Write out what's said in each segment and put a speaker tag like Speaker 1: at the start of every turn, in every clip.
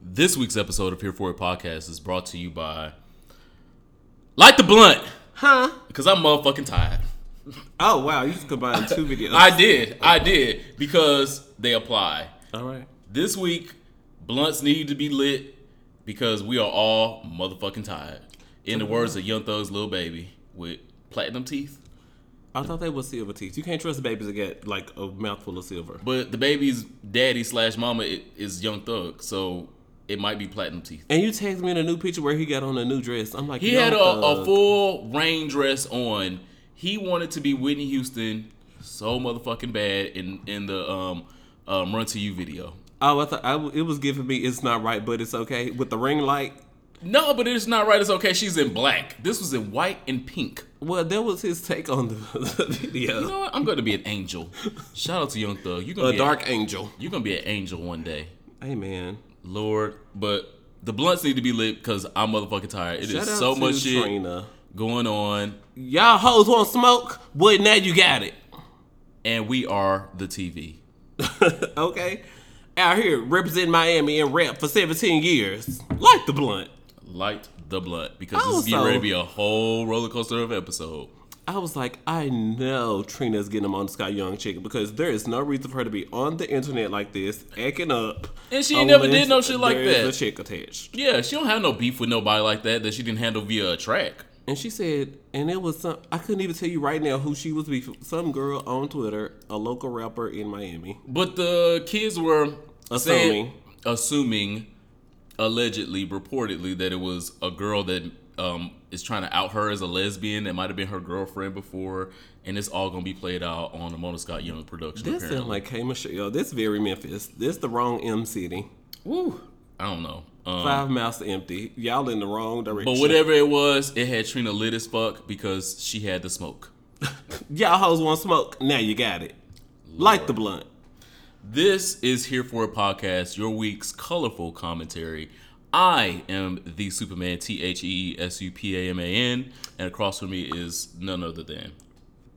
Speaker 1: This week's episode of Here For It Podcast is brought to you by Light the Blunt,
Speaker 2: Huh?
Speaker 1: because I'm motherfucking tired.
Speaker 2: Oh wow, you just combined two videos.
Speaker 1: I did, I did, because they apply.
Speaker 2: All right.
Speaker 1: This week, blunts need to be lit because we are all motherfucking tired. In the words of Young Thug's little baby with platinum teeth.
Speaker 2: I thought they were silver teeth. You can't trust babies that get like a mouthful of silver.
Speaker 1: But the baby's daddy slash mama is Young Thug, so it might be platinum teeth.
Speaker 2: And you tagged me in a new picture where he got on a new dress. I'm like,
Speaker 1: He had a, a full rain dress on. He wanted to be Whitney Houston so motherfucking bad in in the um, um Run to You video.
Speaker 2: Oh, I thought I it was giving me. It's not right, but it's okay with the ring light.
Speaker 1: No, but it's not right. It's okay. She's in black. This was in white and pink.
Speaker 2: Well, that was his take on the, the video.
Speaker 1: You know what? I'm going to be an angel. Shout out to Young Thug. You're gonna
Speaker 2: a
Speaker 1: be
Speaker 2: dark angel.
Speaker 1: you're gonna be an angel one day,
Speaker 2: Hey man.
Speaker 1: Lord. But the blunts need to be lit because I'm motherfucking tired. It is
Speaker 2: Shout out
Speaker 1: so much shit going on,
Speaker 2: Y'all hoes want smoke? Well, now you got it.
Speaker 1: and we are the TV.
Speaker 2: okay. Out here representing Miami and rap for 17 years. Like the blunt.
Speaker 1: Light the blunt because this is getting
Speaker 2: Also-
Speaker 1: ready to be a whole roller coaster of episode.
Speaker 2: I was like, I know Trina's getting him on the Sky Young chick because there is no reason for her to be on the internet like this, acting up.
Speaker 1: And she never did no shit like that.
Speaker 2: a chick attached.
Speaker 1: Yeah, she don't have no beef with nobody like that that she didn't handle via a track.
Speaker 2: And she said, and it was some, I couldn't even tell you right now who she was beefing. Some girl on Twitter, a local rapper in Miami.
Speaker 1: But the kids were
Speaker 2: Assuming.
Speaker 1: saying, assuming, allegedly, reportedly, that it was a girl that um, is trying to out her as a lesbian. That might have been her girlfriend before, and it's all gonna be played out on the Mona Scott Young production.
Speaker 2: This
Speaker 1: apparently.
Speaker 2: sounds like K Michelle. This very Memphis. This the wrong M city.
Speaker 1: Woo. I don't know. Um,
Speaker 2: Five miles to empty. Y'all in the wrong direction.
Speaker 1: but whatever it was, it had Trina lit as fuck because she had the smoke.
Speaker 2: Y'all hoes want smoke. Now you got it. Light the blunt.
Speaker 1: This is Here For It Podcast, your week's colorful commentary. I am the Superman, T H E S U P A M A N, and across from me is none other than.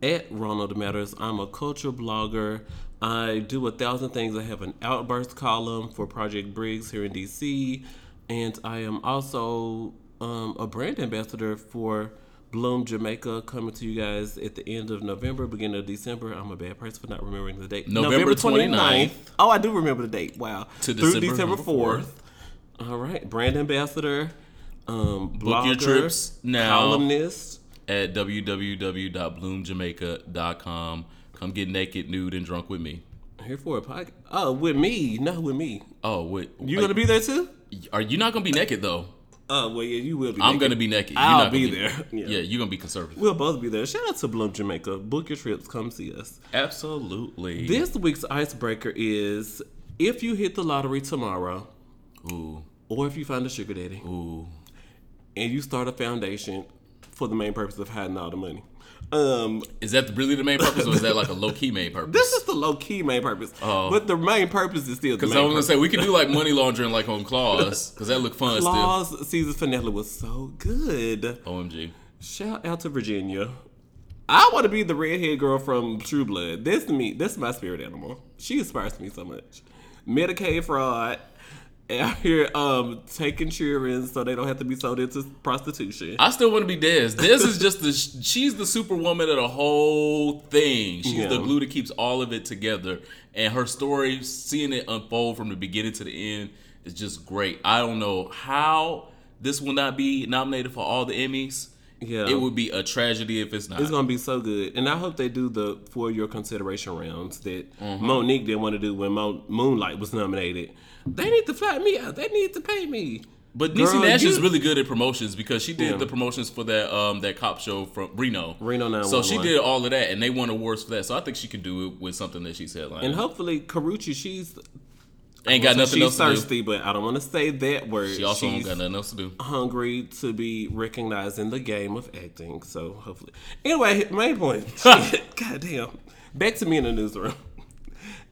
Speaker 2: At Ronald Matters, I'm a culture blogger. I do a thousand things. I have an outburst column for Project Briggs here in DC, and I am also um, a brand ambassador for Bloom Jamaica, coming to you guys at the end of November, beginning of December. I'm a bad person for not remembering the date.
Speaker 1: November 29th.
Speaker 2: Oh, I do remember the date. Wow.
Speaker 1: To
Speaker 2: Through
Speaker 1: December
Speaker 2: December
Speaker 1: 4th.
Speaker 2: 4th. All right, brand ambassador, um,
Speaker 1: Book your trips now.
Speaker 2: columnist.
Speaker 1: At www.bloomjamaica.com. Come get naked, nude, and drunk with me.
Speaker 2: Here for a podcast. Oh, with me, not with me.
Speaker 1: Oh, wait.
Speaker 2: You gonna be there too?
Speaker 1: Are you not gonna be naked though?
Speaker 2: Oh well, yeah, you will be.
Speaker 1: I'm
Speaker 2: naked.
Speaker 1: gonna be naked. You're
Speaker 2: I'll
Speaker 1: not gonna
Speaker 2: be there.
Speaker 1: Yeah.
Speaker 2: Yeah.
Speaker 1: you're gonna be conservative.
Speaker 2: We'll both be there. Shout out to Bloom Jamaica. Book your trips. Come see us.
Speaker 1: Absolutely.
Speaker 2: This week's icebreaker is: if you hit the lottery tomorrow,
Speaker 1: Ooh,
Speaker 2: or if you find a sugar daddy,
Speaker 1: ooh.
Speaker 2: and you start a foundation for the main purpose of hiding all the money. Um,
Speaker 1: Is that really the main purpose, or is that like a low key main purpose?
Speaker 2: this is the low key main purpose,
Speaker 1: Oh.
Speaker 2: but the main purpose is still
Speaker 1: Because I was gonna say we could do like money laundering like on claws, because that look fun
Speaker 2: still. Claws season finale was so good.
Speaker 1: Omg.
Speaker 2: Shout out to Virginia. I want to be the redhead girl from True Blood. This me. This is my spirit animal. She inspires me so much. Medicaid fraud. Out here um taking children so they don't have to be sold into prostitution.
Speaker 1: I still want to be Dez. Dez is just the she's the superwoman of the whole thing. She's the glue that keeps all of it together, and her story, seeing it unfold from the beginning to the end, is just great. I don't know how this will not be nominated for all the Emmys.
Speaker 2: Yeah.
Speaker 1: It would be a tragedy if it's not.
Speaker 2: It's gonna be so good, and I hope they do the for your consideration rounds that
Speaker 1: Mm-hmm.
Speaker 2: Mo'Nique didn't want to do when Mo- Moonlight was nominated. They need to fly me out. They need to pay me.
Speaker 1: But Niecy Nash
Speaker 2: you-
Speaker 1: is really good at promotions because she did
Speaker 2: Yeah.
Speaker 1: the promotions for that um that cop show from Reno.
Speaker 2: Reno now.
Speaker 1: So she did all of that, and they won awards for that. So I think she can do it with something that she's headlining.
Speaker 2: And hopefully, Karuchi, she's
Speaker 1: Ain't got nothing else to do.
Speaker 2: She's thirsty, but I don't want to say that word.
Speaker 1: She also
Speaker 2: she's
Speaker 1: don't got nothing else to do.
Speaker 2: hungry to be recognized in the game of acting. So hopefully, anyway, main point. God damn. Back to me in the newsroom.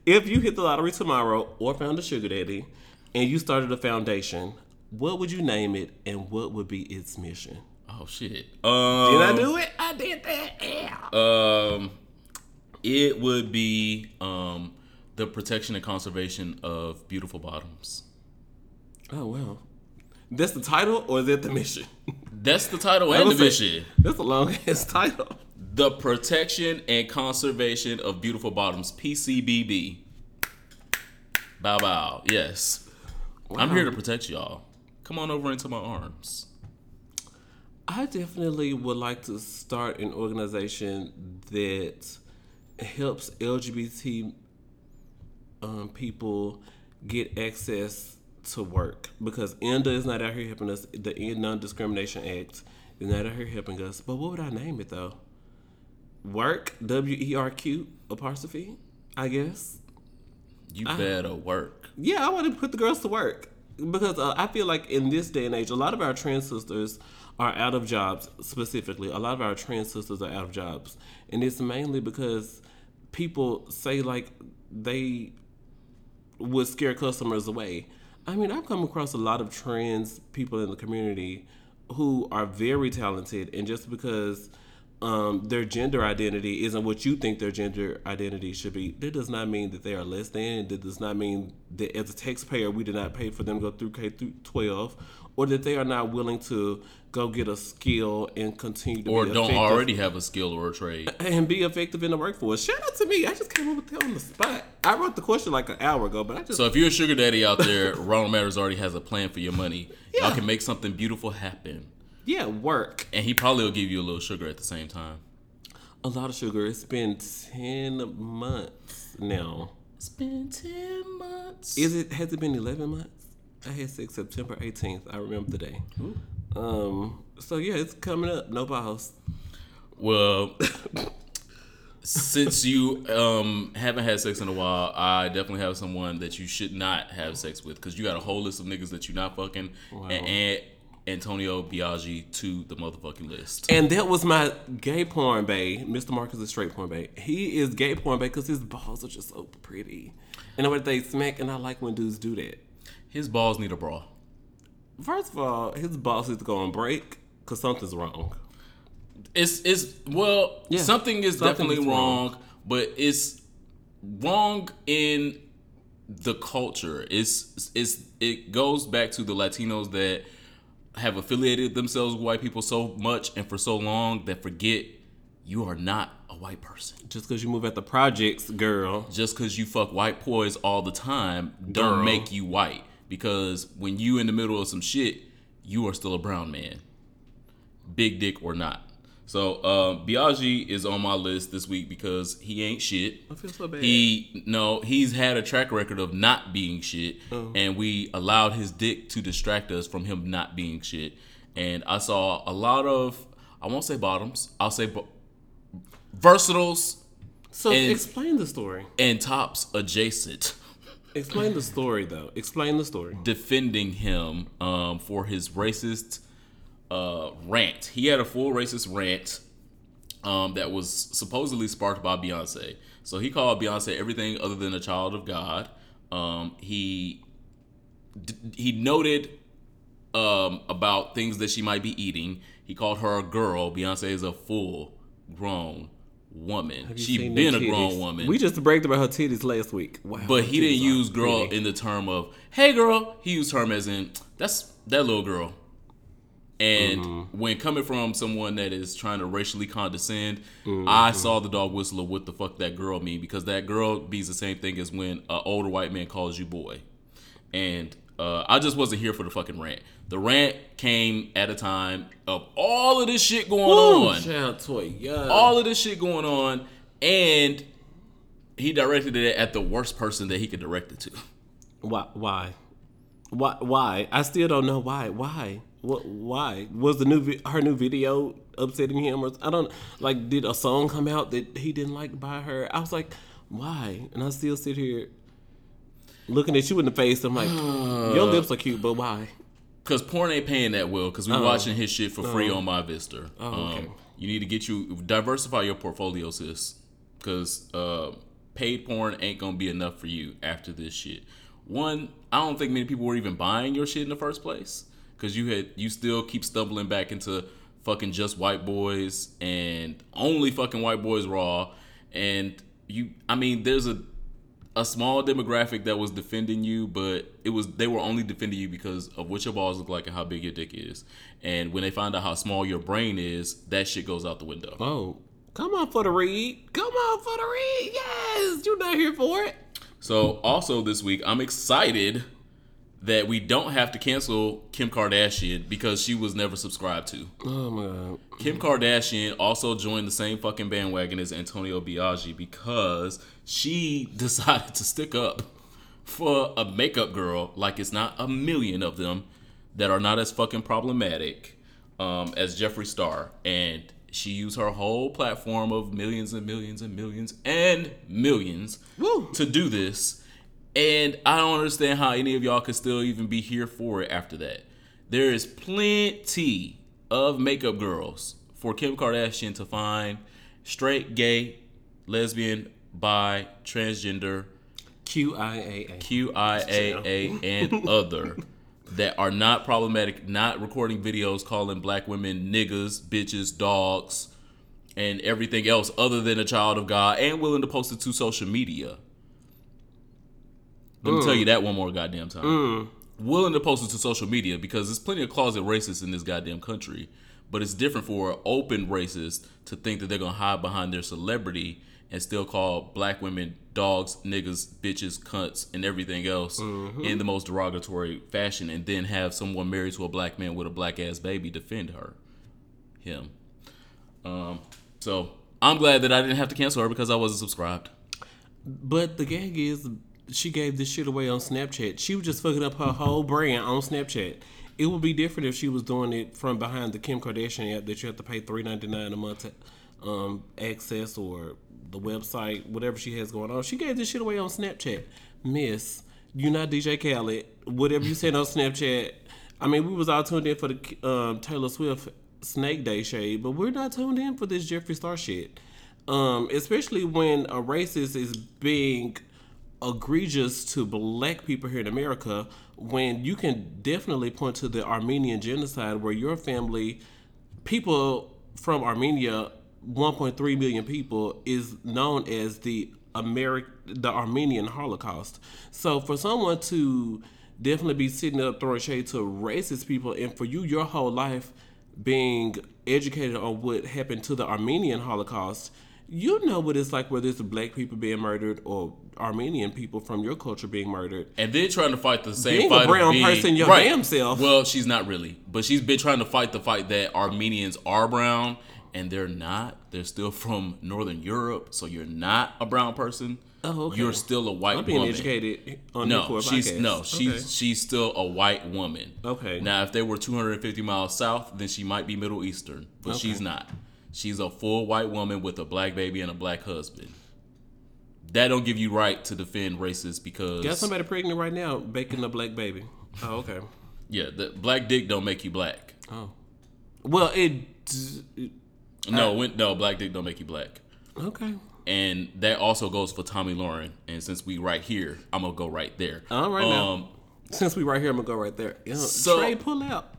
Speaker 2: If you hit the lottery tomorrow or found a sugar daddy, and you started a foundation, what would you name it, and what would be its mission?
Speaker 1: Oh shit. Um,
Speaker 2: Did I do it? I did that. Yeah.
Speaker 1: Um, it would be um the protection and conservation of beautiful bottoms.
Speaker 2: Oh well. That's the title or is that the mission?
Speaker 1: That's the title and the
Speaker 2: say-
Speaker 1: mission.
Speaker 2: That's a long ass title.
Speaker 1: The Protection and Conservation of Beautiful Bottoms, PCBB. Bow bow. Yes. I'm here to protect y'all. Come on over into my arms.
Speaker 2: I definitely would like to start an organization that helps LGBT um, people get access to work because ENDA is not out here helping us. The End Non Discrimination Act is not out here helping us. But what would I name it though? Work W E R Q apostrophe. I guess.
Speaker 1: You better work.
Speaker 2: Yeah, I want to put the girls to work because uh, I feel like in this day and age, a lot of our trans sisters are out of jobs. Specifically, a lot of our trans sisters are out of jobs, and it's mainly because people say like they would scare customers away. I mean, I've come across a lot of trans people in the community who are very talented, and just because um, their gender identity isn't what you think their gender identity should be, that does not mean that they are less than. That does not mean that as a taxpayer we did not pay for them to go through K through twelve, or that they are not willing to go get a skill and continue to
Speaker 1: Or don't
Speaker 2: effective
Speaker 1: already have a skill or a trade.
Speaker 2: and be effective in the workforce. Shout out to me. I just came up with that on the spot. I wrote the question like an hour ago, but I just
Speaker 1: So if you're a sugar daddy out there, Ronald Matters already has a plan for your money.
Speaker 2: Yeah.
Speaker 1: Y'all can make something beautiful happen.
Speaker 2: Yeah work.
Speaker 1: And he probably will give you a little sugar at the same time.
Speaker 2: A lot of sugar. It's been ten months now.
Speaker 1: It's been 10 months.
Speaker 2: Is it? Has it been eleven months? I had sex September eighteenth. I remember the day. Um. So yeah, it's coming up. No balls.
Speaker 1: Well, since you um, haven't had sex in a while, I definitely have someone that you should not have sex with because you got a whole list of niggas that you're not fucking and add Antonio Biaggi to the motherfucking list.
Speaker 2: And that was my gay porn bay. Mr. Marcus is straight porn bay. He is gay porn bay because his balls are just so pretty. And the way they smack, and I like when dudes do that.
Speaker 1: His balls need a bra.
Speaker 2: First of all, his balls is going to break because something's wrong.
Speaker 1: It's it's well,
Speaker 2: Yeah.
Speaker 1: something is
Speaker 2: Something
Speaker 1: definitely
Speaker 2: is
Speaker 1: wrong,
Speaker 2: wrong.
Speaker 1: but it's wrong in the culture. It's it's it goes back to the Latinos that have affiliated themselves with white people so much and for so long that forget you are not a white person.
Speaker 2: Just because you move at the projects, girl.
Speaker 1: Just because you fuck white boys all the time don't make you white. Because when you in the middle of some shit, you are still a brown man, big dick or not. So um, Biaggi is on my list this week because he ain't shit.
Speaker 2: I feel so bad.
Speaker 1: He no, he's had a track record of not being shit,
Speaker 2: Oh.
Speaker 1: and we allowed his dick to distract us from him not being shit. And I saw a lot of, I won't say bottoms, I'll say bo- versatiles
Speaker 2: so
Speaker 1: and-
Speaker 2: explain the story.
Speaker 1: and tops adjacent
Speaker 2: Explain the story, though. Explain the story.
Speaker 1: defending him um, for his racist uh, rant. He had a full racist rant um, that was supposedly sparked by Beyonce. So he called Beyonce everything other than a child of God. Um, he d- he noted um, about things that she might be eating. He called her a girl. Beyonce is a full grown woman. She
Speaker 2: seen
Speaker 1: been a grown woman.
Speaker 2: We just bragged about her titties last week. Wow.
Speaker 1: But he didn't use girl
Speaker 2: pretty.
Speaker 1: in the term of "Hey, girl." He used term as in "That's that little girl." And
Speaker 2: Mm-hmm.
Speaker 1: when coming from someone that is trying to racially condescend,
Speaker 2: Mm-hmm.
Speaker 1: I saw the dog whistle of what the fuck that girl mean because that girl means the same thing as when an older white man calls you boy. And uh, I just wasn't here for the fucking rant. The rant came at a time of all of this shit going
Speaker 2: Ooh,
Speaker 1: on
Speaker 2: Child toy, yeah.
Speaker 1: all of this shit going on, and he directed it at the worst person that he could direct it to.
Speaker 2: Why? Why? Why? Why? I still don't know why. Why? What? Why was the new vi- her new video upsetting him? Or I don't like. Did a song come out that he didn't like by her? I was like, why? And I still sit here looking at you in the face. I'm like, your lips are cute, but why?
Speaker 1: Cause porn ain't paying that well. Cause we
Speaker 2: Oh.
Speaker 1: watching his shit for free on my Vista. Um,
Speaker 2: Oh, okay.
Speaker 1: you need to get you diversify your portfolio, sis. Cause uh, paid porn ain't gonna be enough for you after this shit. One, I don't think many people were even buying your shit in the first place. Cause you had you still keep stumbling back into fucking just white boys and only fucking white boys raw. And you, I mean, there's a a small demographic that was defending you, but it was they were only defending you because of what your balls look like and how big your dick is. And when they find out how small your brain is, that shit goes out the window.
Speaker 2: Oh, come on for the read. Come on for the read. Yes, you're not here for it.
Speaker 1: So also this week, I'm excited that we don't have to cancel Kim Kardashian because she was never subscribed to.
Speaker 2: Oh my god.
Speaker 1: Kim Kardashian also joined the same fucking bandwagon as Antonio Biaggi because she decided to stick up for a makeup girl like it's not a million of them that are not as fucking problematic um, as Jeffree Star. And she used her whole platform of millions and millions and millions and millions
Speaker 2: Woo.
Speaker 1: to do this. And I don't understand how any of y'all could still even be here for it after that. There is plenty of makeup girls for Kim Kardashian to find straight, gay, lesbian, bi, transgender,
Speaker 2: Q I A A.
Speaker 1: QIAA, and other that are not problematic, not recording videos calling black women niggas, bitches, dogs, and everything else other than a child of God and willing to post it to social media. Let me tell you mm. that one more goddamn time. Mm. Willing to post it to social media because there's plenty of closet racists in this goddamn country. But it's different for an open racist to think that they're gonna hide behind their celebrity and still call black women dogs, niggas, bitches, cunts, and everything else mm-hmm. in the most derogatory fashion, and then have someone married to a black man with a black ass baby defend her, him. Um, so I'm glad that I didn't have to cancel her because I wasn't subscribed.
Speaker 2: But the gag is, she gave this shit away on Snapchat. She was just fucking up her whole brand on Snapchat. It would be different if she was doing it from behind the Kim Kardashian app that you have to pay three ninety nine a month to um, access or the website, whatever she has going on. She gave this shit away on Snapchat. Miss, You're not DJ Khaled. Whatever you said on Snapchat. I mean, we was all tuned in for the um, Taylor Swift Snake Day shade, but we're not tuned in for this Jeffree Star shit. Um, especially when a racist is being egregious to black people here in America when you can definitely point to the Armenian genocide where your family people from Armenia 1.3 million people is known as the Ameri- the Armenian Holocaust. So for someone to definitely be sitting up throwing shade to racist people and for you your whole life being educated on what happened to the Armenian Holocaust, you know what it's like whether it's black people being murdered or Armenian people from your culture being murdered.
Speaker 1: And then trying to fight the same
Speaker 2: Being a
Speaker 1: fight. of
Speaker 2: brown
Speaker 1: being-
Speaker 2: person your damn self.
Speaker 1: Well, she's not really, but she's been trying to fight the fight that Armenians are brown and they're not. They're still from Northern Europe, so you're not a brown person.
Speaker 2: Oh, okay.
Speaker 1: You're still a white
Speaker 2: I'm being
Speaker 1: woman.
Speaker 2: educated on
Speaker 1: No, she's
Speaker 2: podcast.
Speaker 1: no, she's
Speaker 2: Okay.
Speaker 1: she's still a white woman.
Speaker 2: Okay.
Speaker 1: Now, if they were 250 miles south, then she might be Middle Eastern, but
Speaker 2: Okay.
Speaker 1: she's not. She's a full white woman with a black baby and a black husband. That don't give you right to defend racists because
Speaker 2: Got somebody pregnant right now, baking a black baby. Oh, okay.
Speaker 1: yeah, the black dick don't make you black.
Speaker 2: Oh, well, it.
Speaker 1: No, when, no, black dick don't make you black.
Speaker 2: Okay.
Speaker 1: And that also goes for Tomi Lahren. And since we right here, I'm gonna go right there.
Speaker 2: All right now.
Speaker 1: um,
Speaker 2: Since we right here, I'm gonna go right there. Yeah,
Speaker 1: So-
Speaker 2: Trey, pull out.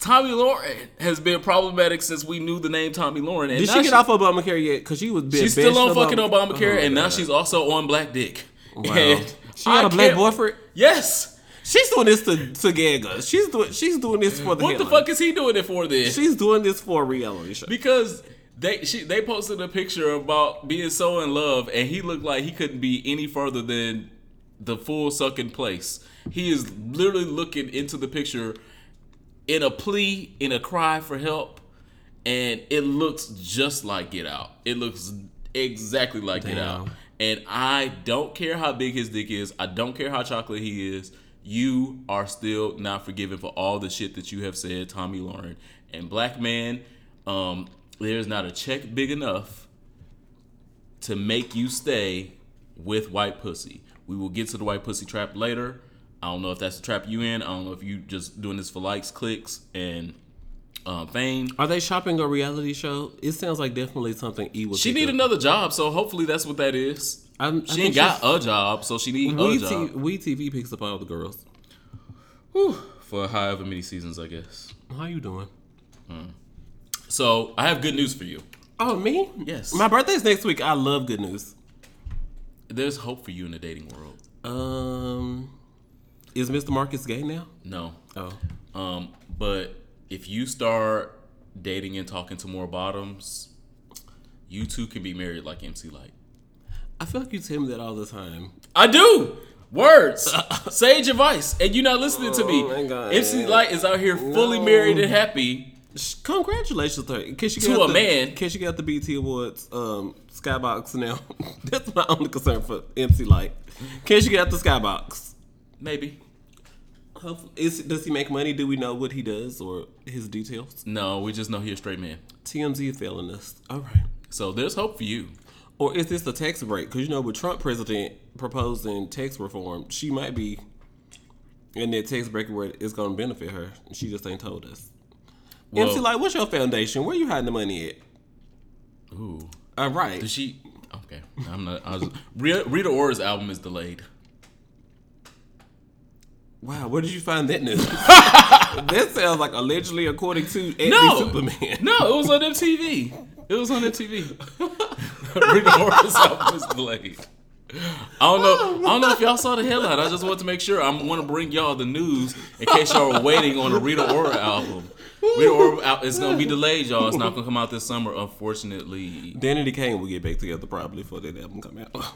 Speaker 1: Tomi Lahren has been problematic since we knew the name Tomi Lahren. And
Speaker 2: Did she get off Obamacare yet? Because she was.
Speaker 1: She's still on fucking
Speaker 2: Obama-
Speaker 1: Obamacare,
Speaker 2: Oh,
Speaker 1: and now she's also on black dick.
Speaker 2: Wow.
Speaker 1: And
Speaker 2: She got
Speaker 1: I
Speaker 2: a black boyfriend.
Speaker 1: Yes.
Speaker 2: She's doing this to to gag us. She's doing. She's doing this for the.
Speaker 1: What the fuck is he doing it for then?
Speaker 2: She's doing this for a reality show.
Speaker 1: because they she they posted a picture about being so in love, and he looked like he couldn't be any further than the full sucking place. He is literally looking into the picture in a plea, in a cry for help, and it looks just like Get Out. It looks exactly like Get Out. And I don't care how big his dick is. I don't care how chocolate he is. You are still not forgiven for all the shit that you have said, Tomi Lahren. And black man, um, there's not a check big enough to make you stay with white pussy. We will get to the white pussy trap later. I don't know if that's the trap you in. I don't know if you just doing this for likes, clicks, and um, fame.
Speaker 2: Are they shopping a reality show? It sounds like definitely something E.
Speaker 1: She need
Speaker 2: up.
Speaker 1: another job, so hopefully that's what that is.
Speaker 2: I'm-
Speaker 1: she ain't got a job, so she need a
Speaker 2: We,
Speaker 1: job.
Speaker 2: T- we TV picks up all the girls.
Speaker 1: Whew, for however many seasons, I guess.
Speaker 2: How you doing?
Speaker 1: So I have good news for you.
Speaker 2: Oh, me?
Speaker 1: Yes.
Speaker 2: My birthday's next week. I love good news.
Speaker 1: there's hope for you in the dating world.
Speaker 2: Um, is Mr. Marcus gay now?
Speaker 1: No.
Speaker 2: Oh,
Speaker 1: Um, but if you start dating and talking to more bottoms, you two can be married like MC Lyte.
Speaker 2: I feel like you tell me that all the time.
Speaker 1: I do. Words, sage advice, and you're not listening to me.
Speaker 2: Oh my God.
Speaker 1: MC Lyte is out here fully
Speaker 2: No.
Speaker 1: married and happy.
Speaker 2: Congratulations to her. In case you
Speaker 1: To a
Speaker 2: the,
Speaker 1: man.
Speaker 2: In case you got the BT Awards um, skybox now. That's my only concern for MC Lyte. In case you got the skybox.
Speaker 1: Maybe.
Speaker 2: Hopefully, is, does he make money? Do we know what he does or his details?
Speaker 1: No, we just know he's a straight man.
Speaker 2: TMZ is failing us. All right.
Speaker 1: So there's hope for you.
Speaker 2: Or is this a tax break? Because you know, with Trump president proposing tax reform, she might be in that tax break where it's going to benefit her. She just ain't told us.
Speaker 1: Well-
Speaker 2: MC Lyte, what's your foundation? Where you hiding the money at?
Speaker 1: Ooh.
Speaker 2: All right.
Speaker 1: Did she? Okay. I'm not. I was. Rita, Rita Ora's album is delayed.
Speaker 2: Wow, where did you find that news? that sounds like allegedly according to Anthony
Speaker 1: No.
Speaker 2: Superman.
Speaker 1: No, it was on MTV. It was on MTV. Rita Ora's album is delayed. I don't know. I don't know if y'all saw the headline. I just want to make sure. I want to bring y'all the news in case y'all were waiting on the Rita Ora album. Rita Ora is gonna be delayed, y'all. It's not gonna come out this summer, unfortunately.
Speaker 2: Danity Kane will get back together probably before that album come out.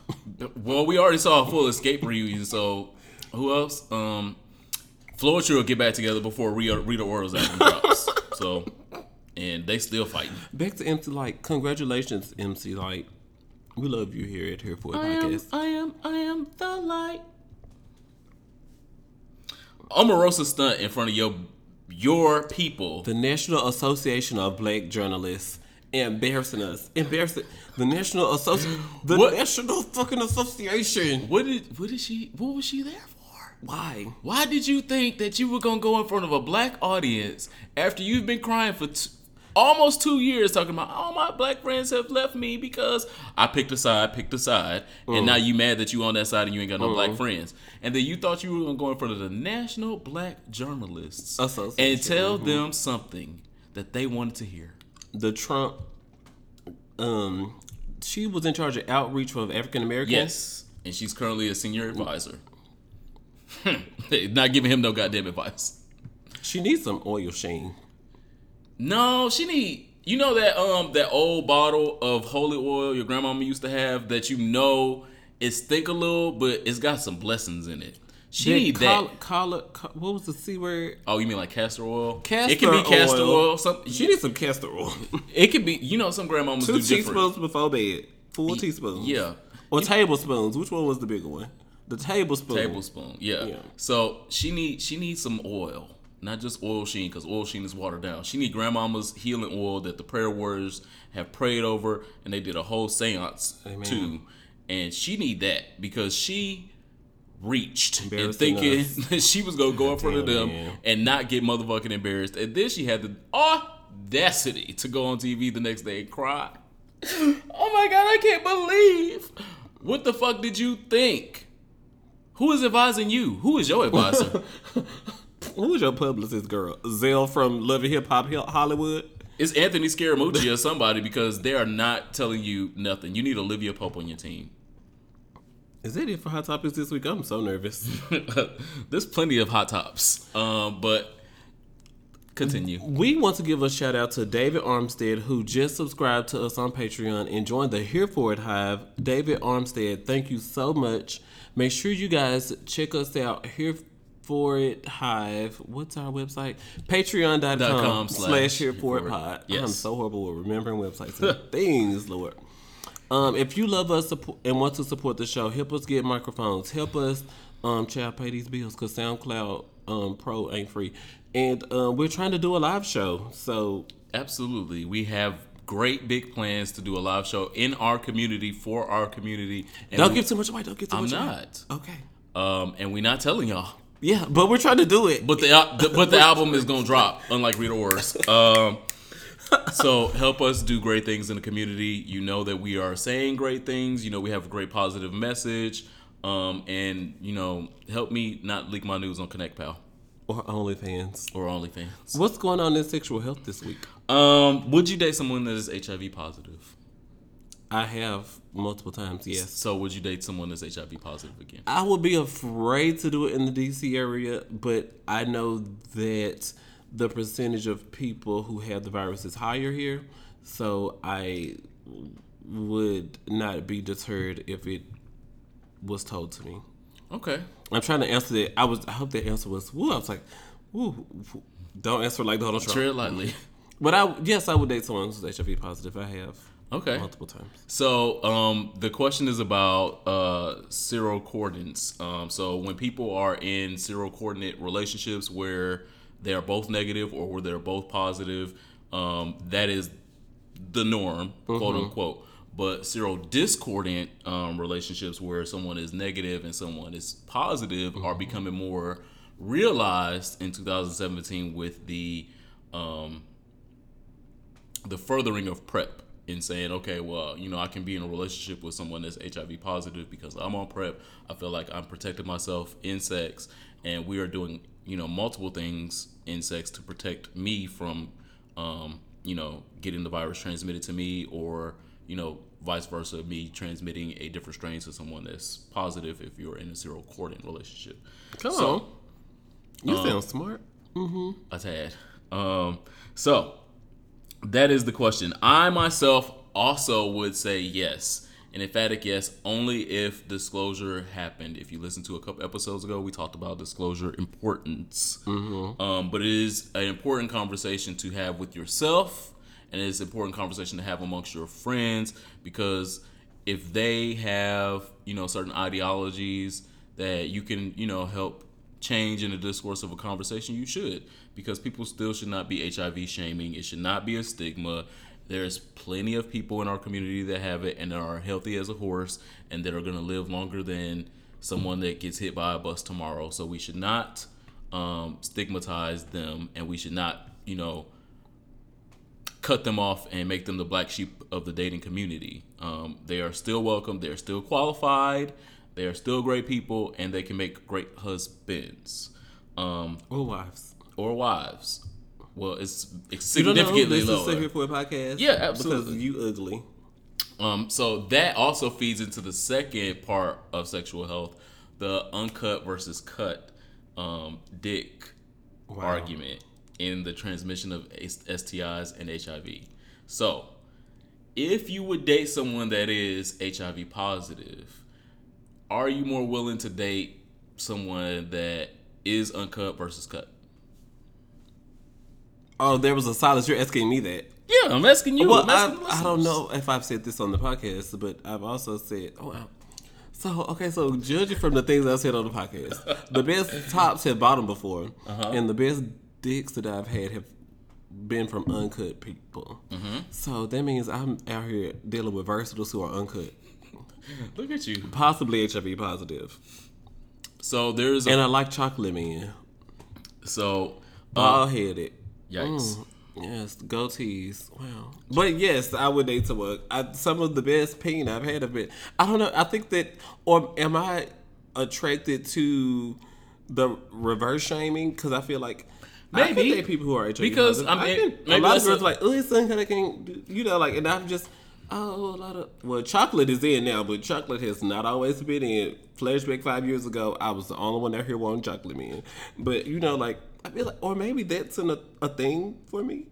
Speaker 1: Well, we already saw a full Xscape reunion, so who else? Um, Floetry will get back together before Rita, Rita Ora's album drops. So, and they still fighting.
Speaker 2: back to MC Lyte. Congratulations, MC Lyte. We love you here at Here for a
Speaker 1: I am,
Speaker 2: Podcast.
Speaker 1: I am, I am the light. Omarosa stunt in front of your your people.
Speaker 2: The National Association of Black Journalists embarrassing us. Embarrassing the National Association the
Speaker 1: What?
Speaker 2: National fucking Association.
Speaker 1: What did what did she? What was she there for?
Speaker 2: Why?
Speaker 1: Why did you think that you were gonna go in front of a black audience after you've been crying for t- almost two years talking about all my black friends have left me because I picked a side, picked a side, and mm. now you mad that you on that side and you ain't got no black mm. friends, and then you thought you were gonna go in front of the National Black Journalists and tell mm-hmm. them something that they wanted to hear.
Speaker 2: The Trump um she was in charge of outreach for African Americans.
Speaker 1: Yes, and she's currently a senior advisor. Not giving him no goddamn advice.
Speaker 2: She needs some oil sheen.
Speaker 1: No, she need. You know that um that old bottle of holy oil your grandmama used to have that you know it's thick a little, but it's got some blessings in it. She need
Speaker 2: call,
Speaker 1: that.
Speaker 2: call it what was the C word?
Speaker 1: Oh, you mean like castor oil?
Speaker 2: Castor
Speaker 1: it can be castor
Speaker 2: oil.
Speaker 1: oil. Some,
Speaker 2: She needs some castor oil.
Speaker 1: it could be. You know, some grandmamas
Speaker 2: Two
Speaker 1: do different.
Speaker 2: teaspoons before bed. Full teaspoons.
Speaker 1: Yeah,
Speaker 2: Or tablespoons. Which one was the bigger one? The tablespoon.
Speaker 1: tablespoon. Yeah.
Speaker 2: Yeah.
Speaker 1: So she need she needs some oil, not just oil sheen, because oil sheen is watered down. She need grandmama's healing oil that the prayer warriors have prayed over, and they did a whole seance
Speaker 2: Amen.
Speaker 1: too. And she need that because she reached and thinking that she was gonna go in front of them
Speaker 2: man.
Speaker 1: and not get motherfucking embarrassed. And then she had the audacity to go on TV the next day and cry. Oh my god, I can't believe. What the fuck did you think? Who is advising you? Who is your advisor?
Speaker 2: Who is your publicist, girl? Zell from Love and Hip Hop Hollywood.
Speaker 1: it's Anthony Scaramucci or somebody because they are not telling you nothing. You need Olivia Pope on your team.
Speaker 2: Is that it for Hot Topics this week? I'm so nervous.
Speaker 1: There's plenty of hot tops. Um, but continue.
Speaker 2: We want to give a shout out to David Armstead, who just subscribed to us on Patreon and joined the Here For It Hive. David Armstead, thank you so much. Make sure you guys check us out here for it hive. What's our website? Patreon.com
Speaker 1: com
Speaker 2: slash
Speaker 1: slash
Speaker 2: here for it
Speaker 1: Here For It.
Speaker 2: pod.
Speaker 1: Yes.
Speaker 2: I'm so horrible with remembering websites and things, Lord. Um, if you love us and want to support the show, help us get microphones. Help us, um, child, pay these bills because SoundCloud um, Pro ain't free. And um, we're trying to do a live show. So
Speaker 1: Absolutely. We have great big plans to do a live show in our community for our community. And
Speaker 2: don't
Speaker 1: we-
Speaker 2: give too much away. Don't give too much.
Speaker 1: I'm
Speaker 2: much away.
Speaker 1: not.
Speaker 2: Okay.
Speaker 1: Um, and we're not telling y'all.
Speaker 2: Yeah, but we're trying to do it.
Speaker 1: But the, the but the album is gonna drop, unlike Rita Ora's. Um, so help us do great things in the community. You know that we are saying great things. You know we have a great positive message. Um, and you know help me not leak my news on Connect Pal
Speaker 2: or OnlyFans.
Speaker 1: or OnlyFans.
Speaker 2: What's going on in sexual health this week?
Speaker 1: Um, would you date someone that is HIV positive?
Speaker 2: I have multiple times. Yes.
Speaker 1: So would you date someone that's HIV positive again?
Speaker 2: I would be afraid to do it in the DC area, but I know that the percentage of people who have the virus is higher here, so I would not be deterred if it was told to me.
Speaker 1: Okay.
Speaker 2: I'm trying to answer that. I was. I hope the answer was. Woo. I was like, woo. Don't answer like Donald Trump.
Speaker 1: Tread lightly.
Speaker 2: But I yes, I would date someone who's HIV positive. I have
Speaker 1: Okay.
Speaker 2: multiple times.
Speaker 1: So um, the question is about uh, seroconcordance. Um, so when people are in seroconcordant relationships where they are both negative or where they're both positive, um, that is the norm, quote unquote. But serodiscordant um, relationships where someone is negative and someone is positive are becoming more realized in 2017 with the um, the furthering of prep in saying, okay, well, you know, I can be in a relationship with someone that's HIV positive because I'm on prep. I feel like I'm protecting myself in sex, and we are doing, you know, multiple things in sex to protect me from, um, you know, getting the virus transmitted to me, or you know, vice versa, me transmitting a different strain to someone that's positive if you're in a seroconcordant relationship.
Speaker 2: Come
Speaker 1: So-
Speaker 2: on. You sound smart. Mm-hmm.
Speaker 1: a tad. Um, so that is the question. I myself also would say yes, an emphatic yes, only if disclosure happened. If you listened to a couple episodes ago, we talked about disclosure importance. Um, but it is an important conversation to have with yourself, and it's an important conversation to have amongst your friends because if they have you know certain ideologies that you can you know help change in the discourse of a conversation, you should because people still should not be HIV shaming. It should not be a stigma. There's plenty of people in our community that have it and are healthy as a horse and that are going to live longer than someone that gets hit by a bus tomorrow. So we should not um, stigmatize them and we should not, you know, cut them off and make them the black sheep of the dating community. Um, they are still welcome. They're still qualified. They are still great people, and they can make great husbands um,
Speaker 2: Or wives.
Speaker 1: or wives. Well, it's, it's
Speaker 2: You don't know who
Speaker 1: significantly
Speaker 2: is
Speaker 1: lower.
Speaker 2: for a podcast?
Speaker 1: Yeah, absolutely.
Speaker 2: Because you ugly.
Speaker 1: Um, so that also feeds into the second part of sexual health, the uncut versus cut um, dick argument in the transmission of STIs and HIV. So, if you would date someone that is HIV positive, are you more willing to date someone that is uncut versus cut?
Speaker 2: Oh, there was a silence. You're asking me that.
Speaker 1: Yeah, I'm asking you.
Speaker 2: well,
Speaker 1: I'm
Speaker 2: I,
Speaker 1: asking the
Speaker 2: I don't know if I've said this on the podcast, but I've also said, oh, wow. So, okay, so judging from the things I said on the podcast, the best tops have bottom before,
Speaker 1: Uh-huh.
Speaker 2: and the best dicks that I've had have been from uncut people.
Speaker 1: Mm-hmm.
Speaker 2: So that means I'm out here dealing with versatiles who are uncut,
Speaker 1: Look at you.
Speaker 2: possibly HIV positive.
Speaker 1: So there's a,
Speaker 2: And I like chocolate men,
Speaker 1: so
Speaker 2: bald headed.
Speaker 1: yikes.
Speaker 2: Mm, yes, goatees. Wow. But yes, I would date someone. I, some of the best pain I've had of it. I don't know. I think that, or am I attracted to the reverse shaming? Because I feel like. I
Speaker 1: Maybe.
Speaker 2: date people who are HIV
Speaker 1: Because,
Speaker 2: positive.
Speaker 1: I mean,
Speaker 2: a lot of girls
Speaker 1: a-
Speaker 2: like, oh, it's something I can't, do," you know, like, and I'm just, oh, a lot of, well, chocolate is in now, but chocolate has not always been in. Flashback five years ago, I was the only one out here wanting chocolate man. But you know, like, I feel like, or maybe that's an, a, a thing for me.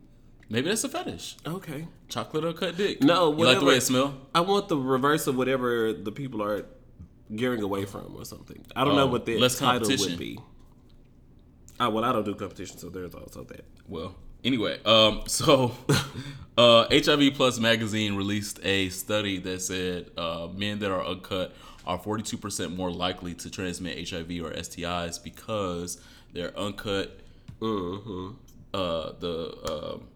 Speaker 1: Maybe that's a fetish.
Speaker 2: Okay.
Speaker 1: Chocolate or cut dick.
Speaker 2: No,
Speaker 1: you like the way it smell?
Speaker 2: I want the reverse of whatever the people are gearing away from or something. I don't know
Speaker 1: Oh,
Speaker 2: what the title would be. Oh, well, I don't do competition, so there's also that.
Speaker 1: Well, anyway, um, so uh, HIV Plus magazine released a study that said uh, men that are uncut are 42% more likely to transmit HIV or STIs because they're uncut. Uh, the um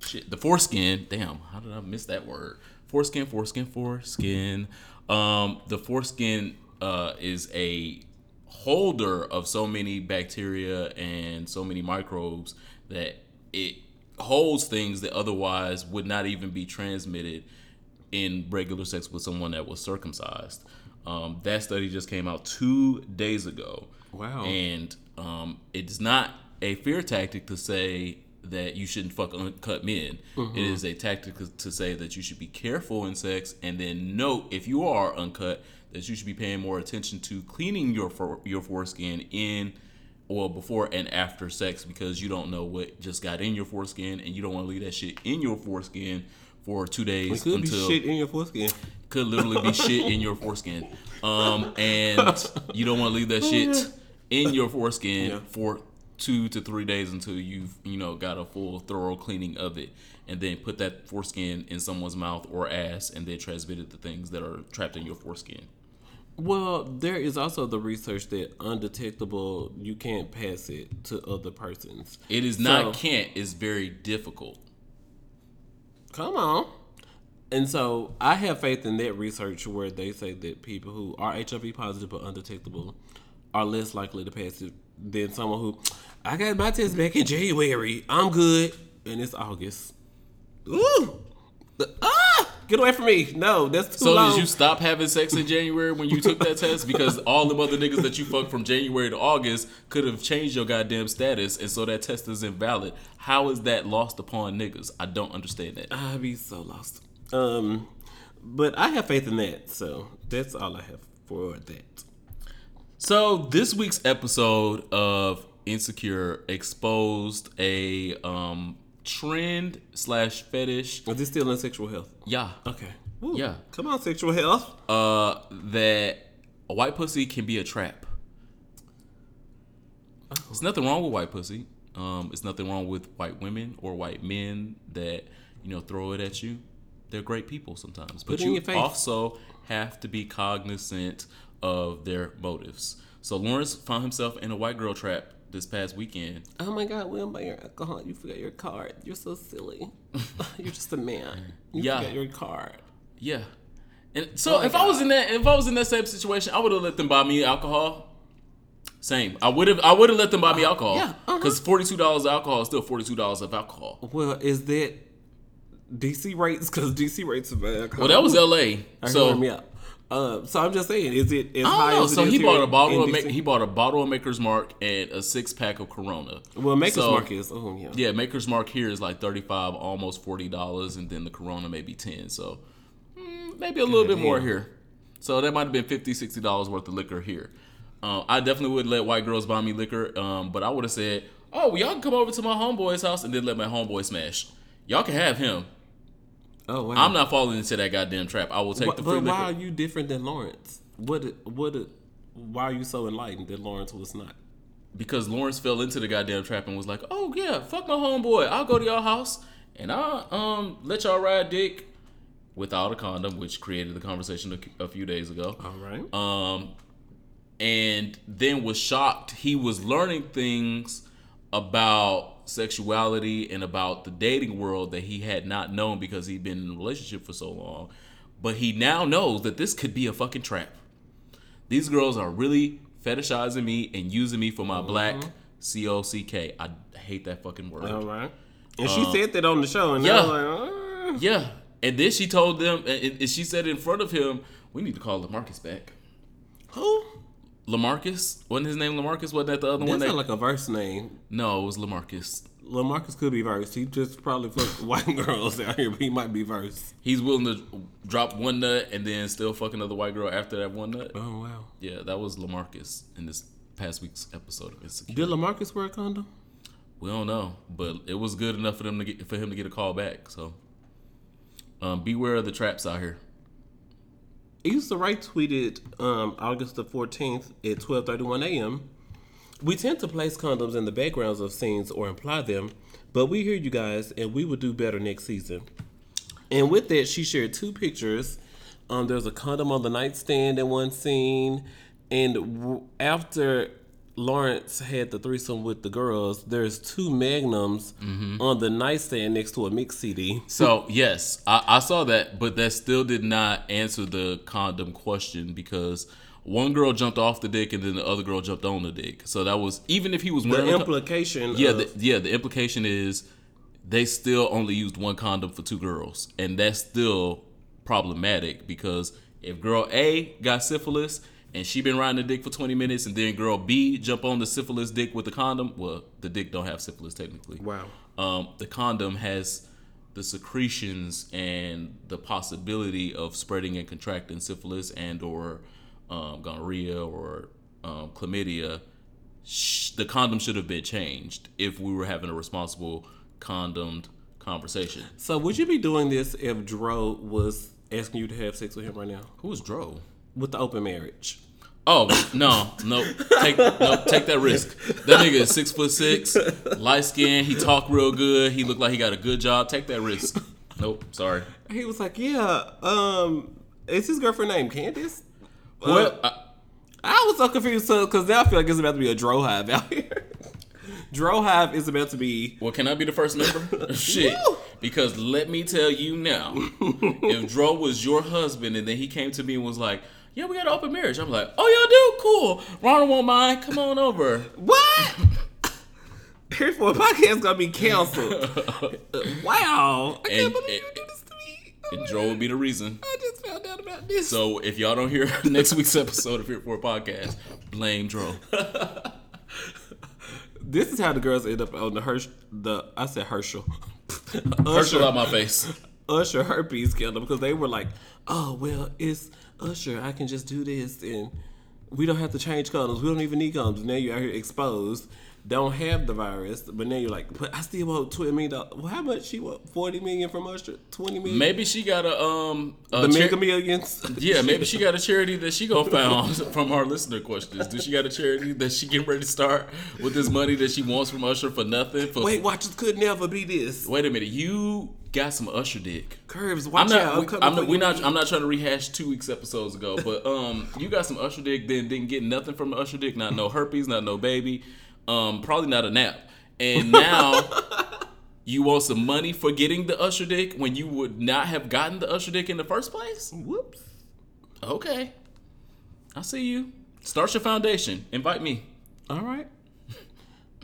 Speaker 1: shit, the foreskin. Damn, how did I miss that word? Foreskin, foreskin, foreskin. Um, the foreskin uh, is a holder of so many bacteria and so many microbes that it holds things that otherwise would not even be transmitted in regular sex with someone that was circumcised. Um, that study just came out two days ago.
Speaker 2: Wow.
Speaker 1: And um, it's not a fear tactic to say that you shouldn't fuck uncut men.
Speaker 2: Mm-hmm.
Speaker 1: It is a tactic to say that you should be careful in sex, and then note if you are uncut that you should be paying more attention to cleaning your for, your foreskin in or before and after sex because you don't know what just got in your foreskin, and you don't want to leave that shit in your foreskin for two days
Speaker 2: It could
Speaker 1: until
Speaker 2: be shit in your foreskin.
Speaker 1: could literally be shit in your foreskin. Um, and you don't want to leave that shit in your foreskin
Speaker 2: Yeah.
Speaker 1: for two to three days until you've you know got a full thorough cleaning of it, and then put that foreskin in someone's mouth or ass, and then transmit it the things that are trapped in your foreskin.
Speaker 2: Well, there is also the research that undetectable, you can't pass it to other persons.
Speaker 1: It is not
Speaker 2: So-
Speaker 1: can't. It's very difficult.
Speaker 2: Come on. And so I have faith in that research where they say that people who are HIV positive but undetectable are less likely to pass it than someone who I got my test back in January. I'm good. And it's August. Ooh. Ah! Get away from me. No, that's too
Speaker 1: So
Speaker 2: long.
Speaker 1: So did you stop having sex in January when you took that test? Because all the other niggas that you fucked from January to August could have changed your goddamn status, and so that test is invalid. How is that lost upon niggas? I don't understand that.
Speaker 2: I'd be so lost. Um, but I have faith in that, so that's all I have for that.
Speaker 1: So this week's episode of Insecure exposed a um trend slash fetish.
Speaker 2: Is this still in sexual health?
Speaker 1: Yeah.
Speaker 2: Okay. Woo.
Speaker 1: Yeah.
Speaker 2: Come on, sexual health.
Speaker 1: Uh, that a white pussy can be a trap. There's nothing wrong with white pussy. Um, it's nothing wrong with white women or white men that you know throw it at you. They're great people sometimes, but
Speaker 2: Put it in
Speaker 1: you also have to be cognizant of their motives. So Lawrence found himself in a white girl trap this past weekend.
Speaker 2: Oh my God, Will, by your alcohol, you forgot your card. You're so silly. You're just a man. You
Speaker 1: Yeah.
Speaker 2: forgot your card.
Speaker 1: Yeah. And so
Speaker 2: Oh
Speaker 1: if I was in that if I was in that same situation, I would have let them buy me alcohol. Same. I would have I would have let them buy me alcohol.
Speaker 2: yeah, uh-huh.
Speaker 1: Cuz $42 alcohol is still $42 of alcohol.
Speaker 2: Well, is that DC rates? Because DC rates are bad. alcohol.
Speaker 1: Well, that was LA.
Speaker 2: I
Speaker 1: So
Speaker 2: out. Uh, so I'm just saying, is it as
Speaker 1: I
Speaker 2: high
Speaker 1: don't know.
Speaker 2: as
Speaker 1: So he bought a bottle of Ma- he bought a bottle of Maker's Mark and a six pack of Corona.
Speaker 2: Well, Maker's
Speaker 1: So-
Speaker 2: Mark is. Oh yeah.
Speaker 1: Yeah, Maker's Mark here is like 35 almost $40 and then the Corona maybe 10. So mm, maybe a little bit more here. So that might have been 50 $60 worth of liquor here. Uh, I definitely would let white girls buy me liquor, um, but I would have said, "Oh, well, y'all can come over to my homeboy's house and then let my homeboy smash. Y'all can have him.
Speaker 2: Oh wow.
Speaker 1: I'm not falling into that goddamn trap. I will take the free
Speaker 2: but why are you different than Lawrence? What? What? Why are you so enlightened that Lawrence was not?
Speaker 1: because Lawrence fell into the goddamn trap and was like, "Oh yeah, fuck my homeboy. I'll go to y'all house and I um let y'all ride dick without a condom," which created the conversation a, a few days ago.
Speaker 2: All right.
Speaker 1: um, and then was shocked. He was learning things about sexuality and about the dating world that he had not known because he'd been in a relationship for so long. But he now knows that this could be a fucking trap. These girls are really fetishizing me and using me for my black C O C K. I hate that fucking word.
Speaker 2: All right. And she said that on the show, and
Speaker 1: yeah.
Speaker 2: Like, "Ah."
Speaker 1: Yeah. And then she told them, and and she said in front of him, we need to call Lamarcus back.
Speaker 2: who?
Speaker 1: Lamarcus? Wasn't his name Lamarcus? Wasn't that the other one? That,
Speaker 2: sound like a verse name.
Speaker 1: no, it was Lamarcus.
Speaker 2: Lamarcus could be verse. He just probably fucked white girls out here, but he might be verse.
Speaker 1: He's willing to drop one nut and then still fuck another white girl after that one nut.
Speaker 2: Oh wow.
Speaker 1: Yeah, that was Lamarcus in this past week's episode of Insecure.
Speaker 2: Did Lamarcus wear a condom?
Speaker 1: We don't know, but it was good enough for them to get for him to get a call back. So, um, beware of the traps out here.
Speaker 2: Issa Wright tweeted um, August the 14th at 12:31 a.m. We tend to place condoms in the backgrounds of scenes or imply them, but we hear you guys, and we will do better next season. And with that, she shared two pictures. Um, there's a condom on the nightstand in one scene, and after Lawrence had the threesome with the girls, there's two magnums mm-hmm. on the nightstand next to a mix CD.
Speaker 1: So yes, I, I saw that, but that still did not answer the condom question because one girl jumped off the dick and then the other girl jumped on the dick. So that was even if he was
Speaker 2: The
Speaker 1: wearing con-
Speaker 2: implication,
Speaker 1: yeah,
Speaker 2: of,
Speaker 1: the, yeah. The implication is they still only used one condom for two girls, and that's still problematic because if girl A got syphilis and she been riding the dick for 20 minutes, and then girl B jump on the syphilis dick with the condom. Well, the dick don't have syphilis technically.
Speaker 2: Wow.
Speaker 1: Um, the condom has the secretions and the possibility of spreading and contracting syphilis and or um, gonorrhea or um, chlamydia. Sh- the condom should have been changed if we were having a responsible condomed conversation.
Speaker 2: So would you be doing this if Dro was asking you to have sex with him right now
Speaker 1: Who's Dro?
Speaker 2: With the open marriage?
Speaker 1: Oh no, no, take no, take that risk. That nigga is six foot six, light skin. He talk real good. He look like he got a good job. Take that risk. Nope, sorry.
Speaker 2: He was like, "Yeah, um, is his girlfriend named Candace?"
Speaker 1: What?
Speaker 2: Uh, I was so confused because now I feel like it's about to be a Dro Hive out here. Dro Hive is about to be.
Speaker 1: well, can I be the first member? Shit.
Speaker 2: Woo!
Speaker 1: Because let me tell you now, if Dro was your husband and then he came to me and was like, "Yeah, we got an open marriage," I'm like, "Oh, y'all do cool. Ronald won't mind. Come on over."
Speaker 2: What? Here's for a podcast gonna be canceled. Wow! I can't
Speaker 1: And-
Speaker 2: believe
Speaker 1: and-
Speaker 2: you do this to me. Oh
Speaker 1: And
Speaker 2: my
Speaker 1: would be the reason.
Speaker 2: I just found out about this.
Speaker 1: So if y'all don't hear next week's episode of Here For It Podcast, blame Dro.
Speaker 2: this is how the girls end up on the Hersh. The I said Herschel.
Speaker 1: Herschel out my face.
Speaker 2: Usher herpes scandal because they were like, oh well, it's Usher. I can just do this and we don't have to change colors. We don't even need condoms. Now you're out here exposed, don't have the virus, but now you're like, but I still want twenty million dollars. Well, how much she want? Forty million from Usher? Twenty million?
Speaker 1: Maybe she got a um a
Speaker 2: the
Speaker 1: char-
Speaker 2: mega millions.
Speaker 1: yeah, maybe she got a charity that she gonna found from our listener questions. Do she got a charity that she getting ready to start with this money that she wants from Usher for nothing? For
Speaker 2: Wait, watch it could never be this.
Speaker 1: wait a minute, you got some Usher dick.
Speaker 2: Curves,
Speaker 1: I'm
Speaker 2: watch
Speaker 1: not.
Speaker 2: out.
Speaker 1: we-
Speaker 2: coming
Speaker 1: I'm not. We're not. I'm not trying to rehash two weeks episodes ago, but um, you got some Usher dick. Then didn't get nothing from the Usher dick. Not no herpes. Not no baby. Um, probably not a nap. And now you want some money for getting the Usher dick when you would not have gotten the Usher dick in the first place.
Speaker 2: Whoops.
Speaker 1: Okay, I see you. Start your foundation. Invite me.
Speaker 2: All right.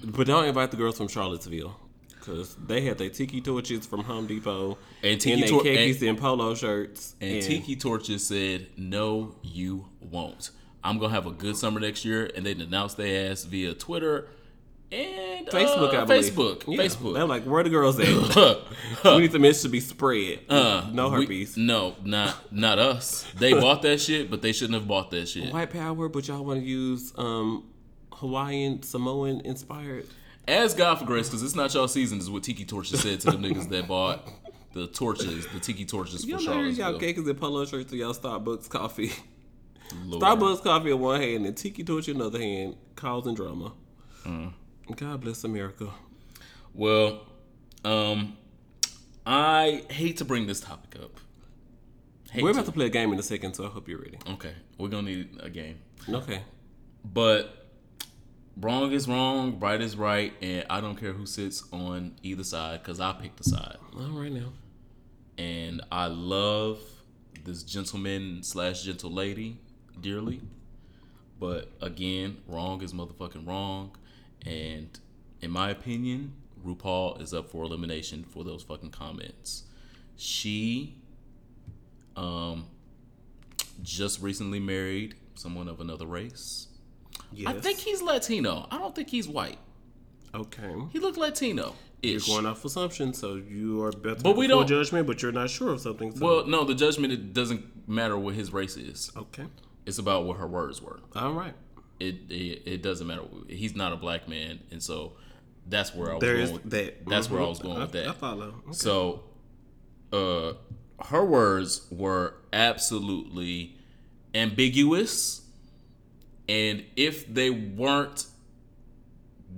Speaker 2: But don't invite the girls from Charlottesville. Cause they had their tiki torches from Home Depot
Speaker 1: And tiki
Speaker 2: their
Speaker 1: tor-
Speaker 2: khakis
Speaker 1: and-
Speaker 2: and, polo shirts
Speaker 1: And Tiki Torches said, "No, you won't. I'm gonna have a good summer next year." And they denounced their ass via Twitter and
Speaker 2: Facebook,
Speaker 1: uh,
Speaker 2: I believe.
Speaker 1: Facebook,
Speaker 2: Yeah.
Speaker 1: Facebook.
Speaker 2: They're like, where the girls at? we need the message to be spread.
Speaker 1: Uh,
Speaker 2: no
Speaker 1: we-
Speaker 2: herpes.
Speaker 1: no, not not us. They bought that shit, but they shouldn't have bought that shit.
Speaker 2: White power, but y'all want to use um, Hawaiian, Samoan inspired.
Speaker 1: Ask God for grace, because it's not y'all season. Is what Tiki Torches said to the niggas that bought the torches, the Tiki Torches for
Speaker 2: Y'all know y'all khakis and polo shirts to y'all Starbucks coffee.
Speaker 1: Lord.
Speaker 2: Starbucks coffee in one hand and tiki torch in the other hand, causing drama.
Speaker 1: Mm.
Speaker 2: God bless America.
Speaker 1: Well, um, I hate to bring this topic up. Hate
Speaker 2: We're
Speaker 1: to.
Speaker 2: about to play a game in a second, so I hope you're ready.
Speaker 1: Okay, we're gonna need a game.
Speaker 2: Okay.
Speaker 1: But wrong is wrong, right is right, and I don't care who sits on either side because I picked the side.
Speaker 2: All right now.
Speaker 1: And I love this gentleman slash gentle lady dearly. But again, wrong is motherfucking wrong. And in my opinion, RuPaul is up for elimination for those fucking comments. She um just recently married someone of another race.
Speaker 2: Yes.
Speaker 1: I think he's Latino. I don't think he's white.
Speaker 2: Okay.
Speaker 1: He looked Latino.
Speaker 2: You're going off assumption, so you are better
Speaker 1: But we don't-
Speaker 2: judgment, but you're not sure of something. So.
Speaker 1: Well, no, the judgment it doesn't matter what his race is.
Speaker 2: okay.
Speaker 1: It's about what her words were.
Speaker 2: All right.
Speaker 1: It it, it doesn't matter. He's not a black man, and so that's where I was
Speaker 2: There
Speaker 1: going. with,
Speaker 2: that.
Speaker 1: That's where I was going with that.
Speaker 2: I follow. Okay.
Speaker 1: So, uh, her words were absolutely ambiguous, and if they weren't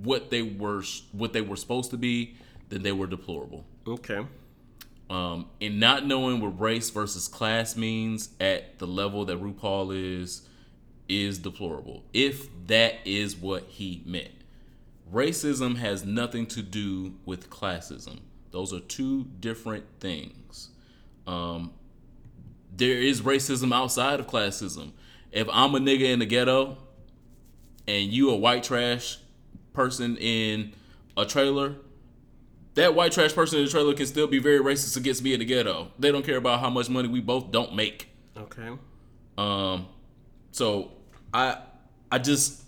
Speaker 1: what they were what they were supposed to be, then they were deplorable.
Speaker 2: Okay.
Speaker 1: Um, and not knowing what race versus class means at the level that RuPaul is is deplorable. If that is what he meant. Racism has nothing to do with classism. Those are two different things. Um, there is racism outside of classism. If I'm a nigga in the ghetto and you a white trash person in a trailer, that white trash person in the trailer can still be very racist against me in the ghetto. They don't care about how much money we both don't make.
Speaker 2: Okay.
Speaker 1: Um, so I I just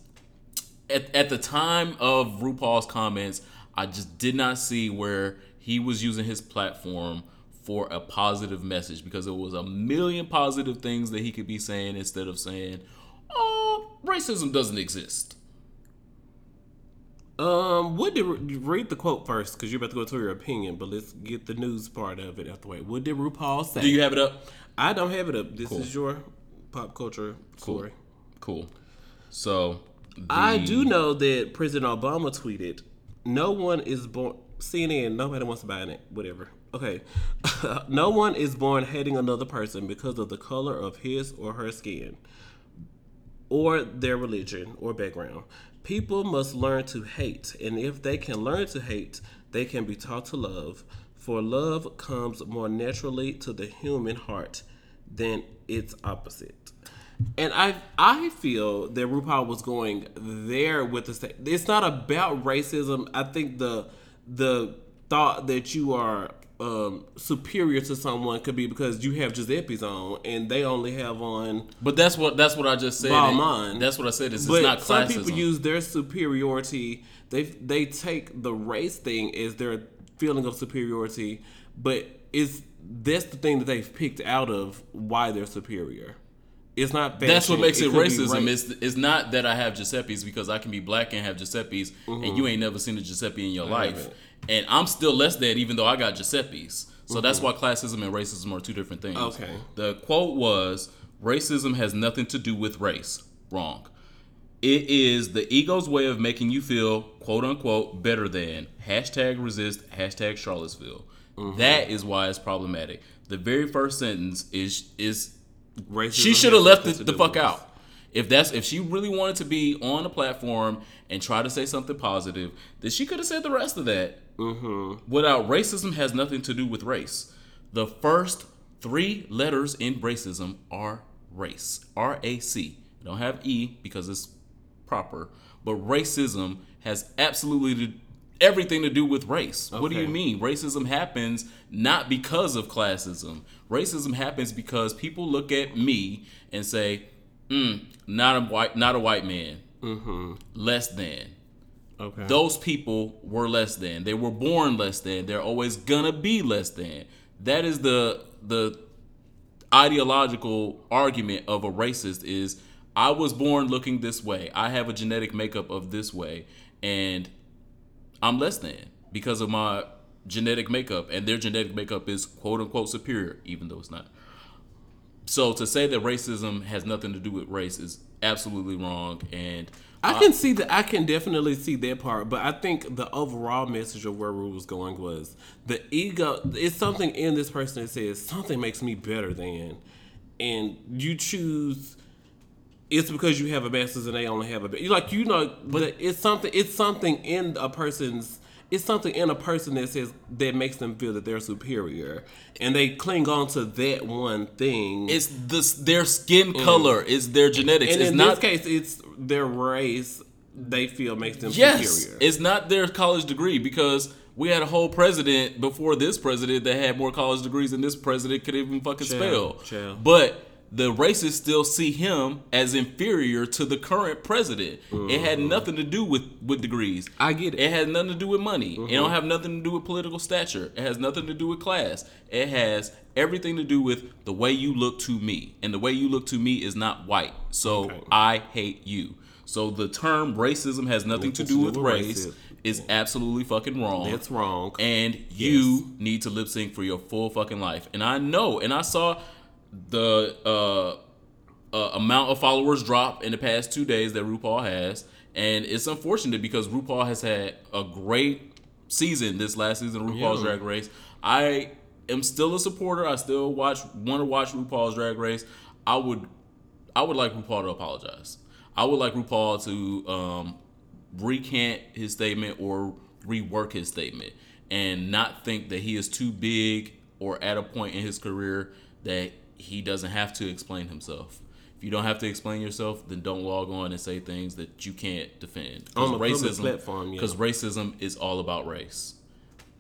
Speaker 1: at, at the time of RuPaul's comments, I just did not see where he was using his platform for a positive message because it was a million positive things that he could be saying instead of saying, "Oh, racism doesn't exist."
Speaker 2: Um, what did read the quote first because you're about to go to your opinion, but let's get the news part of it out the way. What did RuPaul say?
Speaker 1: Do you have it up?
Speaker 2: I don't have it up. This is your pop culture story.
Speaker 1: Cool. So
Speaker 2: I do know that President Obama tweeted, "No one is born." CNN. Nobody wants to buy it. Whatever. Okay. no one is born hating another person because of the color of his or her skin, or their religion or background. People must learn to hate, and if they can learn to hate, they can be taught to love. For love comes more naturally to the human heart than its opposite. And I I feel that RuPaul was going there with the sta- it's not about racism. I think the the thought that you are um, superior to someone could be because you have Giuseppe's on and they only have on
Speaker 1: But that's what that's what I just said.
Speaker 2: Balmain.
Speaker 1: That's what I said. Is it's
Speaker 2: but
Speaker 1: not
Speaker 2: some people use their superiority. They they take the race thing as their feeling of superiority, but it's that's the thing that they've picked out of why they're superior. It's not.
Speaker 1: That's what makes it,
Speaker 2: be
Speaker 1: racism. It's, it's not that I have Giuseppe's because I can be black and have Giuseppe's, and you mm-hmm. ain't never seen a Giuseppe in your life, and I'm still less than even though I got Giuseppe's. So that's mm-hmm. why classism and racism are two different things.
Speaker 2: Okay.
Speaker 1: The quote was, "Racism has nothing to do with race." Wrong. It is the ego's way of making you feel quote unquote better than hashtag resist hashtag Charlottesville. Mm-hmm. That is why it's problematic. The very first sentence is is
Speaker 2: Racism
Speaker 1: she should have left
Speaker 2: to
Speaker 1: the fuck
Speaker 2: with
Speaker 1: out. If that's if she really wanted to be on a platform and try to say something positive, then she could have said the rest of that. Mm-hmm. Without racism has nothing to do with race. The first three letters in racism are race. R A C. Don't have E because it's proper, but racism has absolutely everything to do with race. What do you mean? Racism happens not because of classism. Racism happens because people look at me and say, mm, "Not a white, not a white man,
Speaker 2: Mm-hmm.
Speaker 1: less than."
Speaker 2: Okay.
Speaker 1: Those people were less than. They were born less than. They're always gonna be less than. That is the the ideological argument of a racist is I was born looking this way. I have a genetic makeup of this way and I'm less than because of my genetic makeup and their genetic makeup is quote unquote superior even though it's not. So to say that racism has nothing to do with race is absolutely wrong and
Speaker 2: I can see that. I can definitely see that part, but I think the overall message of where Rue was going was the ego. It's something in this person that says something makes me better than, and you choose. It's because you have a master's and they only have a. You like you know, but it's something. It's something in a person's. It's something in a person that says that makes them feel that they're superior, and they cling on to that one thing.
Speaker 1: it's this their skin color is their genetics.
Speaker 2: and
Speaker 1: it's
Speaker 2: in
Speaker 1: not
Speaker 2: this case, it's their race. They feel makes them
Speaker 1: yes,
Speaker 2: superior.
Speaker 1: it's not their college degree because we had a whole president before this president that had more college degrees than this president could even fucking spell.
Speaker 2: chill.
Speaker 1: But the racists still see him as inferior to the current president. It had nothing to do with with degrees.
Speaker 2: Mm-hmm. I get it. Mm-hmm.
Speaker 1: It has nothing to do with money. It don't have nothing to do with political stature. It has nothing to do with class. It has everything to do with the way you look to me. And the way you look to me is not white. So
Speaker 2: Okay.
Speaker 1: I hate you. So the term racism has nothing to do with race
Speaker 2: racism.
Speaker 1: is absolutely fucking wrong.
Speaker 2: That's wrong.
Speaker 1: And you need to lip sync for your full fucking life. And I know, and I saw the uh, uh, amount of followers drop in the past two days that RuPaul has, and it's unfortunate because RuPaul has had a great season this last season of RuPaul's
Speaker 2: Yeah.
Speaker 1: Drag Race. I am still a supporter. I still watch want to watch RuPaul's Drag Race. I would I would like RuPaul to apologize. I would like RuPaul to um, recant his statement or rework his statement and not think that he is too big or at a point in his career that he doesn't have to explain himself. If you don't have to explain yourself, then don't log on and say things that you can't defend.
Speaker 2: On a public platform, yeah.
Speaker 1: Because racism is all about race.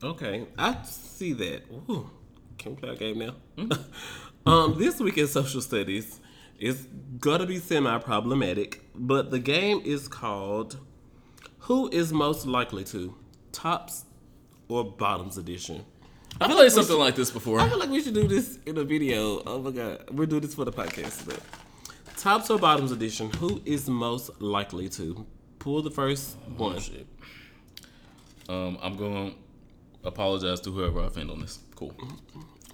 Speaker 2: Okay, I see that. Ooh, can we play a game now?
Speaker 1: Hmm?
Speaker 2: um, this week in social studies, It's gonna be semi problematic, but the game is called Who is Most Likely to? Tops or Bottoms Edition.
Speaker 1: I played something like this before.
Speaker 2: I feel like we should do this in a video. Oh my god. We're doing this for the podcast. But tops or bottoms edition, who is most likely to? Pull the first one.
Speaker 1: Shit. Um, I'm going to apologize to whoever I offend on this. Cool.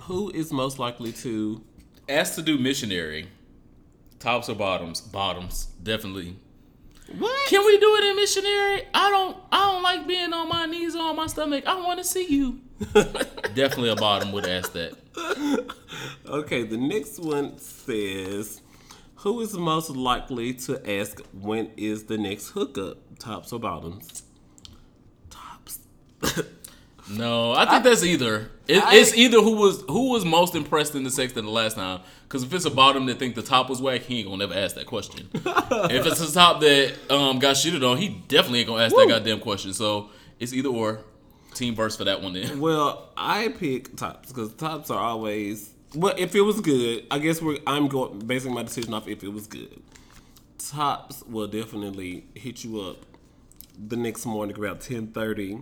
Speaker 2: Who is most likely to
Speaker 1: Asked to do missionary. Tops or bottoms? Bottoms, definitely.
Speaker 2: What?
Speaker 1: Can we do it in missionary? I don't. I don't like being on my knees or on my stomach. I want to see you. Definitely a bottom would ask that.
Speaker 2: Okay, the next one says Who is most likely to ask when is the next hookup? Tops or bottoms? Tops.
Speaker 1: No, I think that's either. It,
Speaker 2: I-
Speaker 1: it's either who was who was most impressed in the sex than the last time. Because if it's a bottom that think the top was whack, he ain't gonna never ask that question. if it's a top that um, got shitted on, he definitely ain't gonna ask that goddamn question. So it's either or. Team verse for that one then.
Speaker 2: Well, I pick tops because tops are always. Well, if it was good, I guess we're. I'm going basing my decision off if it was good. Tops will definitely hit you up the next morning about ten thirty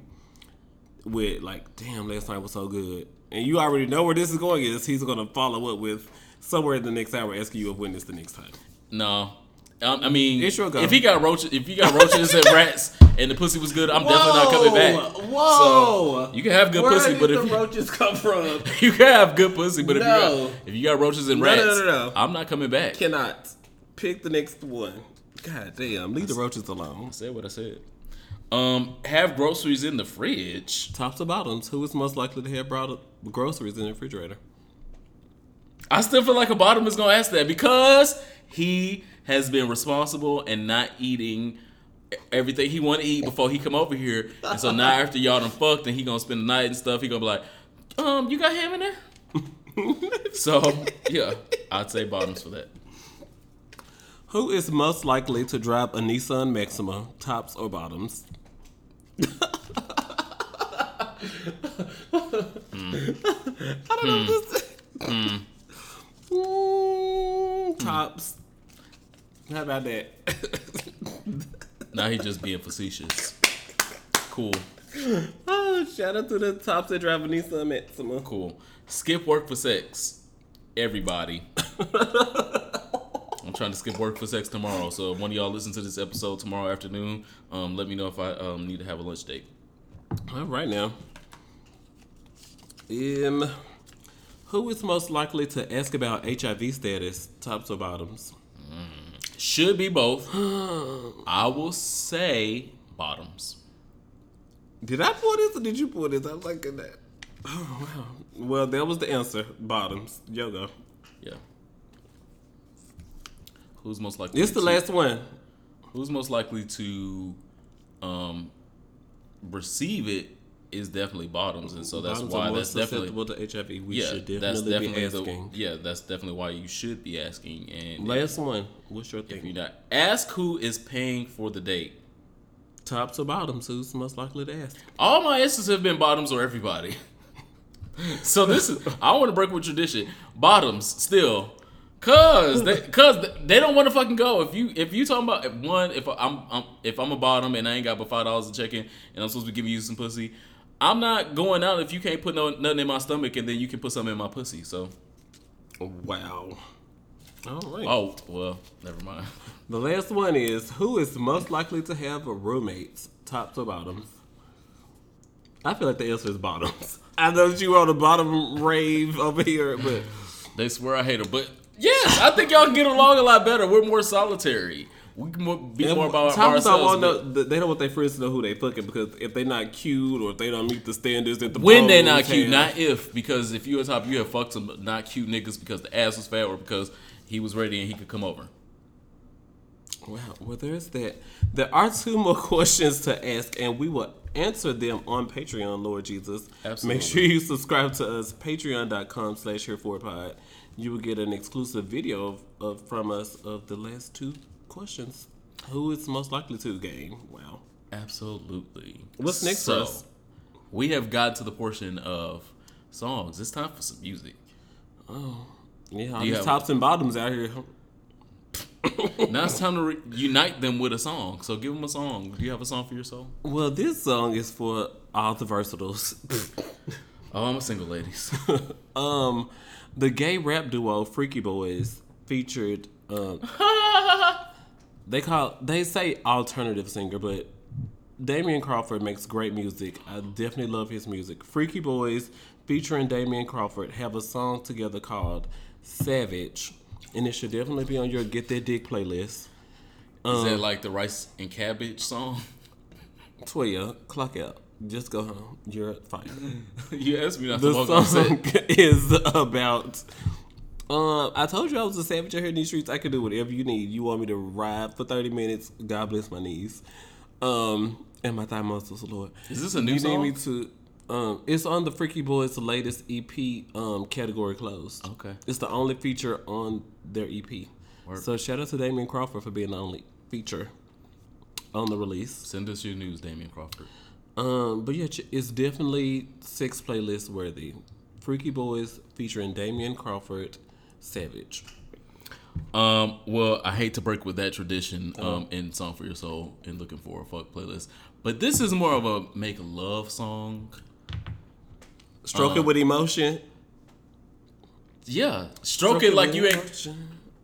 Speaker 2: with like, "Damn, last night was so good," and you already know where this is going. Is he's going to follow up with somewhere in the next hour asking you if when is the next time.
Speaker 1: No. Um, I mean, if he got roaches, if he got roaches and rats, and the pussy was good, I'm definitely not coming back.
Speaker 2: Whoa!
Speaker 1: So, you can have good
Speaker 2: Where
Speaker 1: pussy, but if you,
Speaker 2: roaches come from?
Speaker 1: you can have good pussy, but if you got if you got roaches and rats,
Speaker 2: no, no, no.
Speaker 1: I'm not coming back.
Speaker 2: Cannot pick the next one. God damn, leave the roaches alone.
Speaker 1: I said what I said. Um, have groceries in the fridge.
Speaker 2: Tops to bottoms? Who is most likely to have brought groceries in the refrigerator?
Speaker 1: I still feel like a bottom is gonna ask that because he has been responsible and not eating everything he want to eat before he come over here. And so now after y'all done fucked and he gonna spend the night and stuff, he gonna be like, um, you got ham in there? so yeah, I'd say bottoms for that.
Speaker 2: Who is most likely to drive a Nissan Maxima? Tops or bottoms? I don't know. Just... Mm, tops. How about that?
Speaker 1: Now he just being facetious. Cool,
Speaker 2: oh, shout out to the tops that drive a Nissan Maxima.
Speaker 1: cool. Skip work for sex. Everybody. I'm trying to skip work for sex tomorrow. So if one of y'all listen to this episode tomorrow afternoon, um, let me know if I um, need to have a lunch date.
Speaker 2: All right now. Um, who is most likely to ask about HIV status? Tops or bottoms?
Speaker 1: Should be both. I will say bottoms.
Speaker 2: Did I pull this or did you pull this? I'm like that. Oh wow. Well, that was the answer. Bottoms. Yoga.
Speaker 1: Yeah. Who's most likely?
Speaker 2: It's the
Speaker 1: to-
Speaker 2: last one.
Speaker 1: Who's most likely to um, receive it is definitely bottoms, and so that's
Speaker 2: Bottoms
Speaker 1: why that's definitely
Speaker 2: susceptible to HIV. We
Speaker 1: yeah.
Speaker 2: should
Speaker 1: that's
Speaker 2: definitely
Speaker 1: definitely
Speaker 2: be
Speaker 1: the, yeah. That's definitely why you should be asking. And
Speaker 2: Last one. What's your
Speaker 1: if you
Speaker 2: thing?
Speaker 1: not ask who is paying for the date.
Speaker 2: Tops or bottoms? Who's most likely to ask?
Speaker 1: All my answers have been bottoms or everybody. so this is I want to break with tradition. Bottoms still. Cause they, cause they don't want to fucking go. If you if you talking about if one if I'm, I'm if I'm a bottom and I ain't got but five dollars to check in and I'm supposed to be giving you some pussy, I'm not going out if you can't put no nothing in my stomach and then you can put something in my pussy. So
Speaker 2: Wow. All right.
Speaker 1: oh well, never mind.
Speaker 2: The last one is who is most likely to have a roommates? Tops or bottoms? I feel like the answer is bottoms. I know that you were on the bottom rave over here, but
Speaker 1: They swear I hate them, but yes, I think y'all can get along a lot better. We're more solitary. We can more, be more about
Speaker 2: don't
Speaker 1: ourselves. but-
Speaker 2: know, they don't want their friends to know who they fucking because if they're not cute or if they don't meet the standards that the
Speaker 1: When they
Speaker 2: pros
Speaker 1: not cute,
Speaker 2: have-
Speaker 1: not if, because if you a top, you have fucked some not cute niggas because the ass was fat or because he was ready and he could come over.
Speaker 2: Wow. Well, there's that. There are two more questions to ask, and we will answer them on Patreon, Lord Jesus.
Speaker 1: Absolutely.
Speaker 2: Make sure you subscribe to us, patreon.com slash here for pod. You will get an exclusive video of, of from us of the last two questions. Who is most likely to game? Wow.
Speaker 1: Absolutely.
Speaker 2: What's next for us?
Speaker 1: We have got to the portion of songs. It's time for some music. Oh.
Speaker 2: Yeah, all these
Speaker 1: have-
Speaker 2: tops and bottoms out here.
Speaker 1: now it's time to re- unite them with a song. So give them a song. Do you have a song for your soul?
Speaker 2: Well, this song is for all the versatiles.
Speaker 1: Oh, I'm a single ladies.
Speaker 2: um, the gay rap duo Freaky Boys featured. Um, they call they say alternative singer, but Damian Crawford makes great music. I definitely love his music. Freaky Boys featuring Damian Crawford have a song together called Savage, and it should definitely be on your Get That Dick playlist.
Speaker 1: Is that um, like the rice and cabbage song?
Speaker 2: Toya, clock out. Just go home. You're fired.
Speaker 1: you asked me not to
Speaker 2: The
Speaker 1: on set.
Speaker 2: song is about. Um, I told you I was a savage out here in these streets. I can do whatever you need. You want me to ride for thirty minutes? God bless my knees, um, and my thigh muscles, Lord.
Speaker 1: Is this a new
Speaker 2: You
Speaker 1: song?
Speaker 2: need me to? Um, it's on the Freaky Boys' latest EP. Um, category closed.
Speaker 1: Okay.
Speaker 2: It's the only feature on their EP.
Speaker 1: Word.
Speaker 2: So shout out to Damian Crawford for being the only feature on the release.
Speaker 1: Send us your news, Damian Crawford.
Speaker 2: Um, but yeah, it's definitely six playlist worthy. Freaky Boys featuring Damian Crawford, Savage.
Speaker 1: Um, well, I hate to break with that tradition
Speaker 2: Uh-huh.
Speaker 1: um, in Song for Your Soul and looking for a fuck playlist, but this is more of a make love song.
Speaker 2: Stroke it with emotion.
Speaker 1: Yeah, stroke, it like you ain't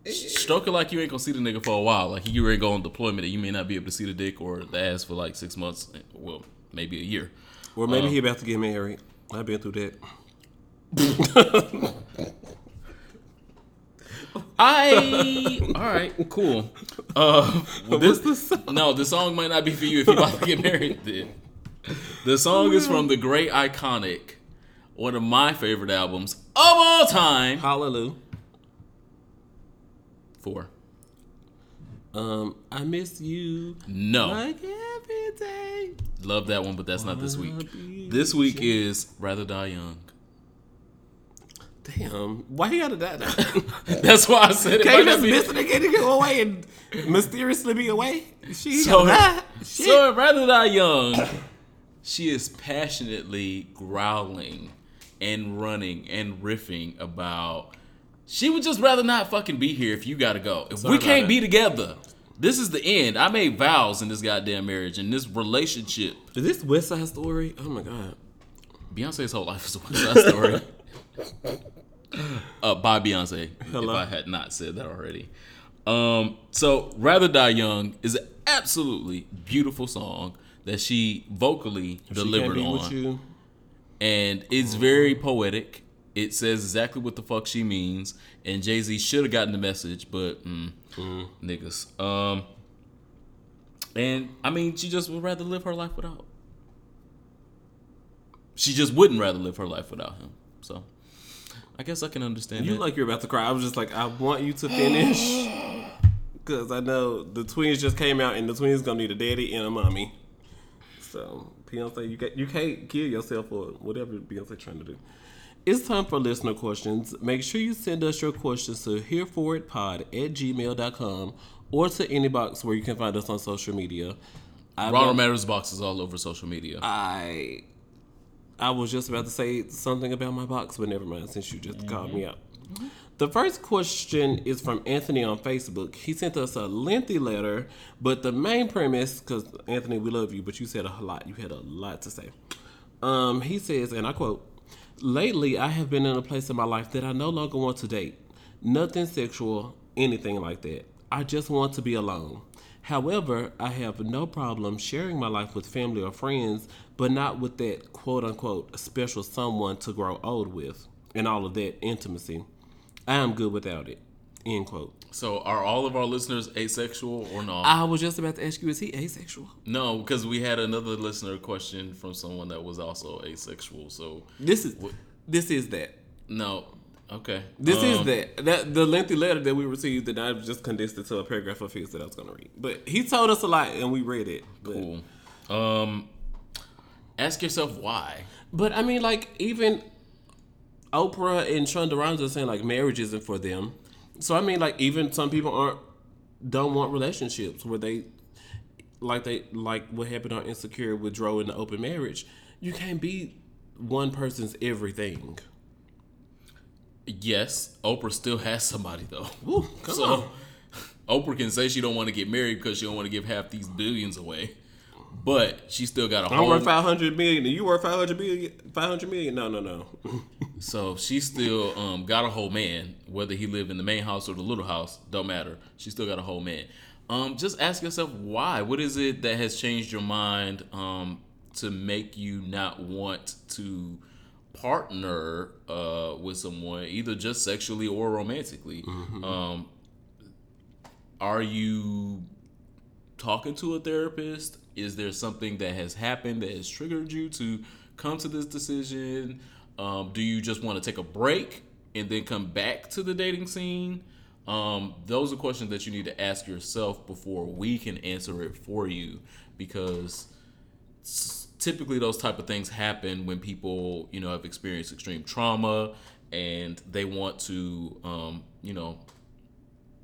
Speaker 1: stroke it like you ain't gonna see the nigga for a while. Like you ready go on deployment, and you may not be able to see the dick or the ass for like six months. Well, maybe a year.
Speaker 2: Or maybe
Speaker 1: Uh.
Speaker 2: he about to get married. I've been through that.
Speaker 1: I all right, cool. Uh, well, this no, the song might not be for you if you're about to get married. Then the song is from the great iconic, one of my favorite albums of all time.
Speaker 2: Hallelujah.
Speaker 1: Four.
Speaker 2: Um, I miss you
Speaker 1: No,
Speaker 2: like every day.
Speaker 1: love that one, but that's not this week. This week is Rather Die Young.
Speaker 2: Damn, why he gotta die now?
Speaker 1: That's why I said it.
Speaker 2: Can't
Speaker 1: might
Speaker 2: you
Speaker 1: not
Speaker 2: just
Speaker 1: be-
Speaker 2: miss it again and go away and mysteriously be away? She
Speaker 1: So,
Speaker 2: gotta die. Shit.
Speaker 1: so Rather Die Young, she is passionately growling and running and riffing about she would just rather not fucking be here if you gotta go. If
Speaker 2: Sorry
Speaker 1: we can't be together, this is the end. I made vows in this goddamn marriage and this relationship.
Speaker 2: Is this West Side Story? Oh my god.
Speaker 1: Beyonce's whole life is a West Side story. uh, by Beyonce,
Speaker 2: Hello.
Speaker 1: if I had not said that already. Um, so Rather Die Young is an absolutely beautiful song that she vocally
Speaker 2: She
Speaker 1: delivered
Speaker 2: be
Speaker 1: on,
Speaker 2: with you.
Speaker 1: and it's very poetic. It says exactly what the fuck she means, and Jay Z should have gotten the message, but mm, niggas. Um, and I mean, she just would rather live her life without. She just wouldn't rather live her life without him. So, I guess I can understand
Speaker 2: You
Speaker 1: that.
Speaker 2: like you're about to cry. I was just like, I want you to finish. Because I know the twins just came out and the twins gonna need a daddy and a mommy. So, Beyonce, you, got, you can't kill yourself for whatever Beyonce trying to do. It's time for listener questions. Make sure you send us your questions to hereforitpod at gmail.com or to any box where you can find us on social media. I
Speaker 1: Ronald Matters boxes all over social media.
Speaker 2: I I was just about to say something about my box, but never mind since you just called me out. The first question is from Anthony on Facebook. He sent us a lengthy letter, but the main premise, because Anthony, we love you, but you said a lot. You had a lot to say. Um, he says, and I quote, Lately, I have been in a place in my life that I no longer want to date. Nothing sexual, anything like that. I just want to be alone. However, I have no problem sharing my life with family or friends, but not with that quote unquote special someone to grow old with and all of that intimacy. I am good without it. End quote.
Speaker 1: So, are all of our listeners asexual or not?
Speaker 2: I was just about to ask you, is he asexual?
Speaker 1: no, because we had another listener question from someone that was also asexual. So,
Speaker 2: This is this is that.
Speaker 1: no. Okay.
Speaker 2: This is
Speaker 1: Um,
Speaker 2: that. That the lengthy letter that we received that I just condensed it to a paragraph of his that I was gonna read. But he told us a lot and we read it. But,
Speaker 1: Cool. Um, ask yourself why.
Speaker 2: but I mean, like even Oprah and Shonda Rhimes are saying like marriage isn't for them. So I mean, like even some people aren't don't want relationships where they like they like what happened on Insecure with Dro in the open marriage. You can't be one person's everything.
Speaker 1: Yes, Oprah still has somebody though.
Speaker 2: Woo, come
Speaker 1: So,
Speaker 2: on.
Speaker 1: Oprah can say she don't want to get married because she don't want to give half these billions away, but she still got a
Speaker 2: I'm
Speaker 1: home.
Speaker 2: worth five hundred million, and you worth five hundred million. Five hundred million? No, no, no.
Speaker 1: So she still um, got a whole man, whether he lived in the main house or the little house, don't matter. She still got a whole man. Um, just ask yourself why. What is it that has changed your mind um, to make you not want to partner uh, with someone, either just sexually or romantically? Um, are you talking to a therapist? Is there something that has happened that has triggered you to come to this decision? Um, do you just want to take a break and then come back to the dating scene? Um, those are questions that you need to ask yourself before we can answer it for you because typically those type of things happen when people you know have experienced extreme trauma and they want to um, you know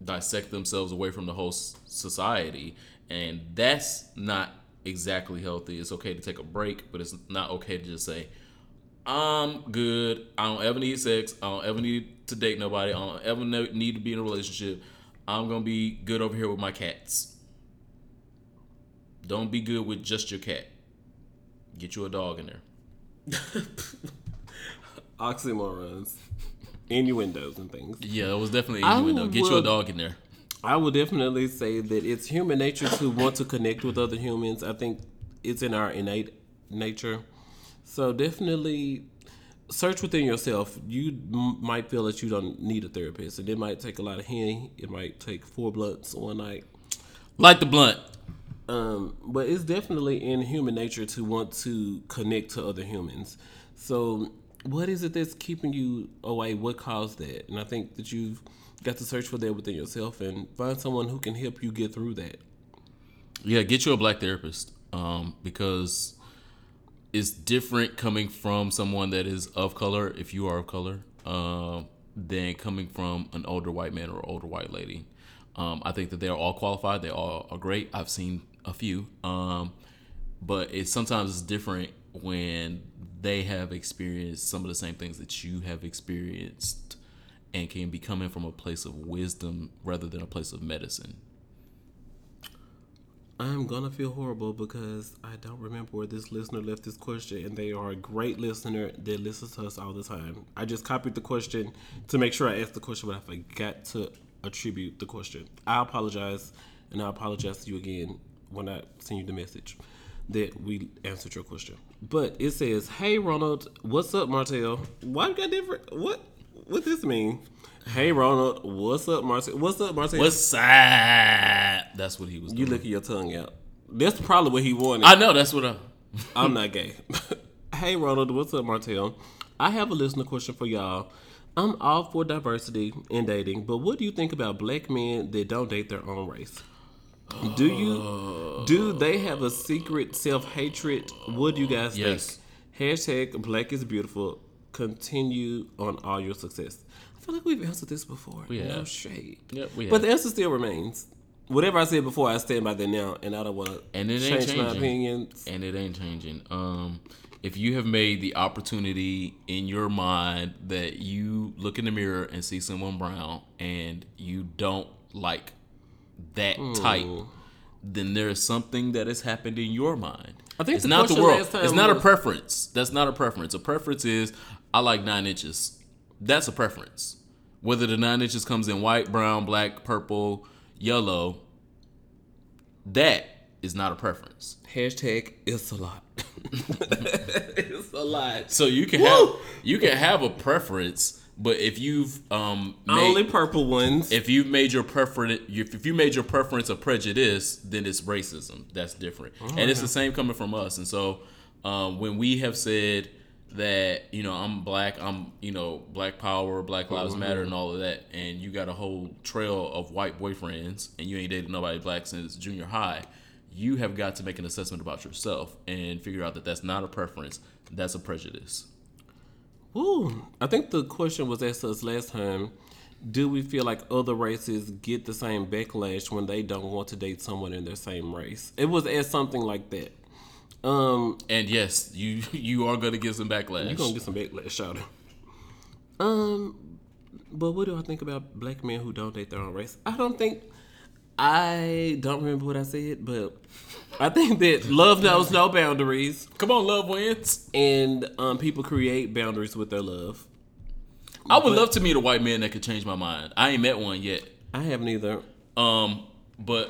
Speaker 1: dissect themselves away from the whole society. And that's not exactly healthy. It's okay to take a break but it's not okay to just say i'm good. I don't ever need sex. I don't ever need to date nobody. I don't ever need to be in a relationship. I'm gonna be good over here with my cats. Don't be good with just your cat get you a dog in there
Speaker 2: Oxymorons, innuendos, and things.
Speaker 1: yeah it was definitely
Speaker 2: I
Speaker 1: innuendo. get you a dog in there
Speaker 2: I would definitely say that it's human nature to want to connect with other humans. I think it's in our innate nature. So definitely search within yourself. You m- might feel that you don't need a therapist, and it might take a lot of henny. It might take four blunts one night.
Speaker 1: light the blunt
Speaker 2: Um, but it's definitely in human nature to want to connect to other humans. So, what is it that's keeping you away? What caused that? And I think that you've got to search for that within yourself and find someone who can help you get through that.
Speaker 1: Yeah, get you a black therapist um, because it's different coming from someone that is of color, if you are of color, um, than coming from an older white man or older white lady. Um, I think that they're all qualified. They all are great. I've seen a few, um, but it's sometimes it's different when they have experienced some of the same things that you have experienced and can be coming from a place of wisdom rather than a place of medicine.
Speaker 2: I'm gonna feel horrible because I don't remember where this listener left this question, and they are a great listener that listens to us all the time. I just copied the question to make sure I asked the question, but I forgot to attribute the question. I apologize, and I apologize to you again when I send you the message that we answered your question. But it says, "Hey Ronald, what's up, Martell? Why you got different? What? What this mean? Hey Ronald, what's up, Martell? What's up, Martell?
Speaker 1: What's that? That's what he was
Speaker 2: You licking your tongue out. That's probably what he wanted.
Speaker 1: I know that's what I'm.
Speaker 2: I'm not gay. hey, Ronald, what's up, Martell? I have a listener question for y'all. I'm all for diversity in dating, but what do you think about black men that don't date their own race? Do you do they have a secret self hatred? What do you guys
Speaker 1: Yes.
Speaker 2: think? Hashtag Black is beautiful. Continue on all your success. I feel like we've answered this before.
Speaker 1: We
Speaker 2: No
Speaker 1: have.
Speaker 2: shade.
Speaker 1: Yep, we
Speaker 2: But
Speaker 1: have.
Speaker 2: the answer still remains. Whatever I said before, I stand by that now, and I don't want to
Speaker 1: And it ain't
Speaker 2: change my
Speaker 1: changing.
Speaker 2: opinions.
Speaker 1: and it ain't changing. Um, if you have made the opportunity in your mind that you look in the mirror and see someone brown and you don't like that type, then there is something that has happened in your mind.
Speaker 2: I think
Speaker 1: it's
Speaker 2: the
Speaker 1: not the world. It's not a preference. That's not a preference. A preference is I like nine inches. That's a preference. Whether the nine inches comes in white, brown, black, purple, yellow, that is not a preference.
Speaker 2: Hashtag it's a lot. it's a lot.
Speaker 1: So you can
Speaker 2: Woo!
Speaker 1: have you can have a preference, but if you've um made,
Speaker 2: Only purple ones.
Speaker 1: if you've made your preference if you made your preference a prejudice, then it's racism. That's different, and it's the same coming from us. And so um, when we have said that you know I'm black, I'm you know Black Power, Black Lives Matter, and all of that, and you got a whole trail of white boyfriends, and you ain't dated nobody black since junior high. You have got to make an assessment about yourself and figure out that that's not a preference, that's a prejudice.
Speaker 2: Ooh, I think the question was asked us last time. Do we feel like other races get the same backlash when they don't want to date someone in their same race? It was asked something like that. Um,
Speaker 1: And yes, you you are gonna get some backlash.
Speaker 2: you're gonna get some backlash, shout out. Um, but what do I think about black men who don't date their own race? I don't think. I don't remember what I said, but I think that love knows no boundaries,
Speaker 1: Come on, love wins.
Speaker 2: and um, people create boundaries with their love.
Speaker 1: I would love to meet a white man that could change my mind. I ain't met one yet.
Speaker 2: I haven't either.
Speaker 1: Um, but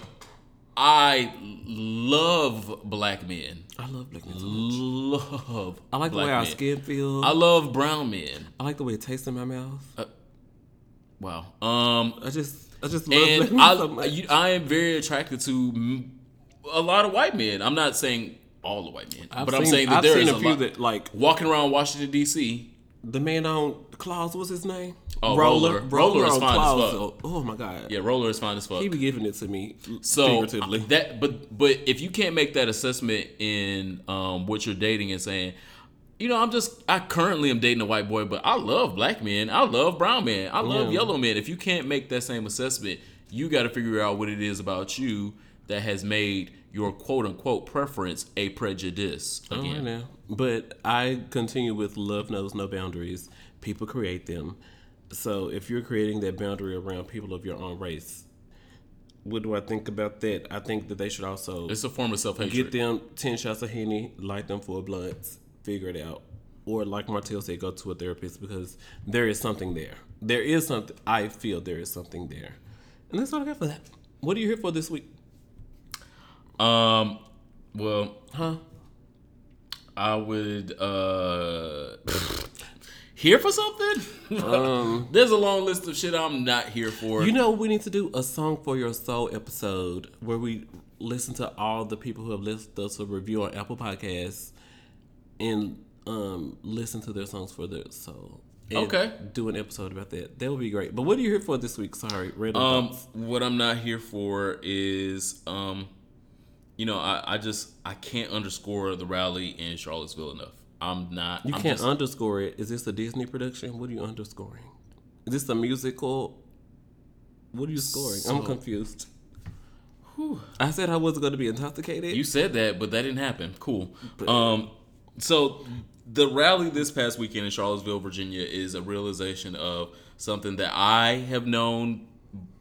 Speaker 1: I love black men.
Speaker 2: I love black men.
Speaker 1: Love.
Speaker 2: I like the way our skin feels.
Speaker 1: I love brown men.
Speaker 2: I like the way it tastes in my mouth.
Speaker 1: Wow. Um,
Speaker 2: I just, I just love
Speaker 1: and I,
Speaker 2: so
Speaker 1: you, I am very attracted to a lot of white men. I'm not saying all the white men,
Speaker 2: I've
Speaker 1: but I'm saying that
Speaker 2: I've
Speaker 1: there
Speaker 2: seen
Speaker 1: is
Speaker 2: a few
Speaker 1: lot.
Speaker 2: that like
Speaker 1: walking around Washington D.C.
Speaker 2: the man on Claws. What's his name?
Speaker 1: Oh, Roller. Roller is
Speaker 2: on
Speaker 1: fine as fuck.
Speaker 2: Oh, my god.
Speaker 1: Yeah, Roller is fine as fuck.
Speaker 2: He be giving it to me
Speaker 1: So
Speaker 2: figuratively.
Speaker 1: that, but but if you can't make that assessment in um, what you're dating and saying, you know, I'm just I currently am dating a white boy, but I love black men, I love brown men, I love
Speaker 2: Yeah.
Speaker 1: yellow men. If you can't make that same assessment, you got to figure out what it is about you that has made your quote unquote preference a prejudice
Speaker 2: right
Speaker 1: again.
Speaker 2: now. But I continue with love knows no boundaries. People create them. So if you're creating that boundary around people of your own race, what do I think about that? I think that they should also
Speaker 1: It's a form of self hatred.
Speaker 2: get them ten shots of henny, light them for blunts, figure it out. Or like Martel said, go to a therapist because there is something there. There is something. I feel there is something there, and that's what I got for that. What are you here for this week?
Speaker 1: Um, well,
Speaker 2: Huh?
Speaker 1: I would uh here for something.
Speaker 2: Um,
Speaker 1: There's a long list of shit I'm not here for.
Speaker 2: You know, we need to do a song for your soul episode where we listen to all the people who have listened us a review on Apple Podcasts and um, listen to their songs for their soul.
Speaker 1: Okay.
Speaker 2: Do an episode about that. That would be great. But what are you here for this week? Sorry, random
Speaker 1: Um,
Speaker 2: thoughts.
Speaker 1: what I'm not here for is, um, you know, I, I just I can't underscore the rally in Charlottesville enough. I'm not.
Speaker 2: You
Speaker 1: I'm
Speaker 2: can't
Speaker 1: just-
Speaker 2: underscore it. Is this a Disney production? What are you underscoring? Is this a musical? What are you scoring? I'm
Speaker 1: So-
Speaker 2: confused. I said I wasn't going to be intoxicated.
Speaker 1: You said that, but that didn't happen. Cool. Um, so the rally this past weekend in Charlottesville, Virginia, is a realization of something that I have known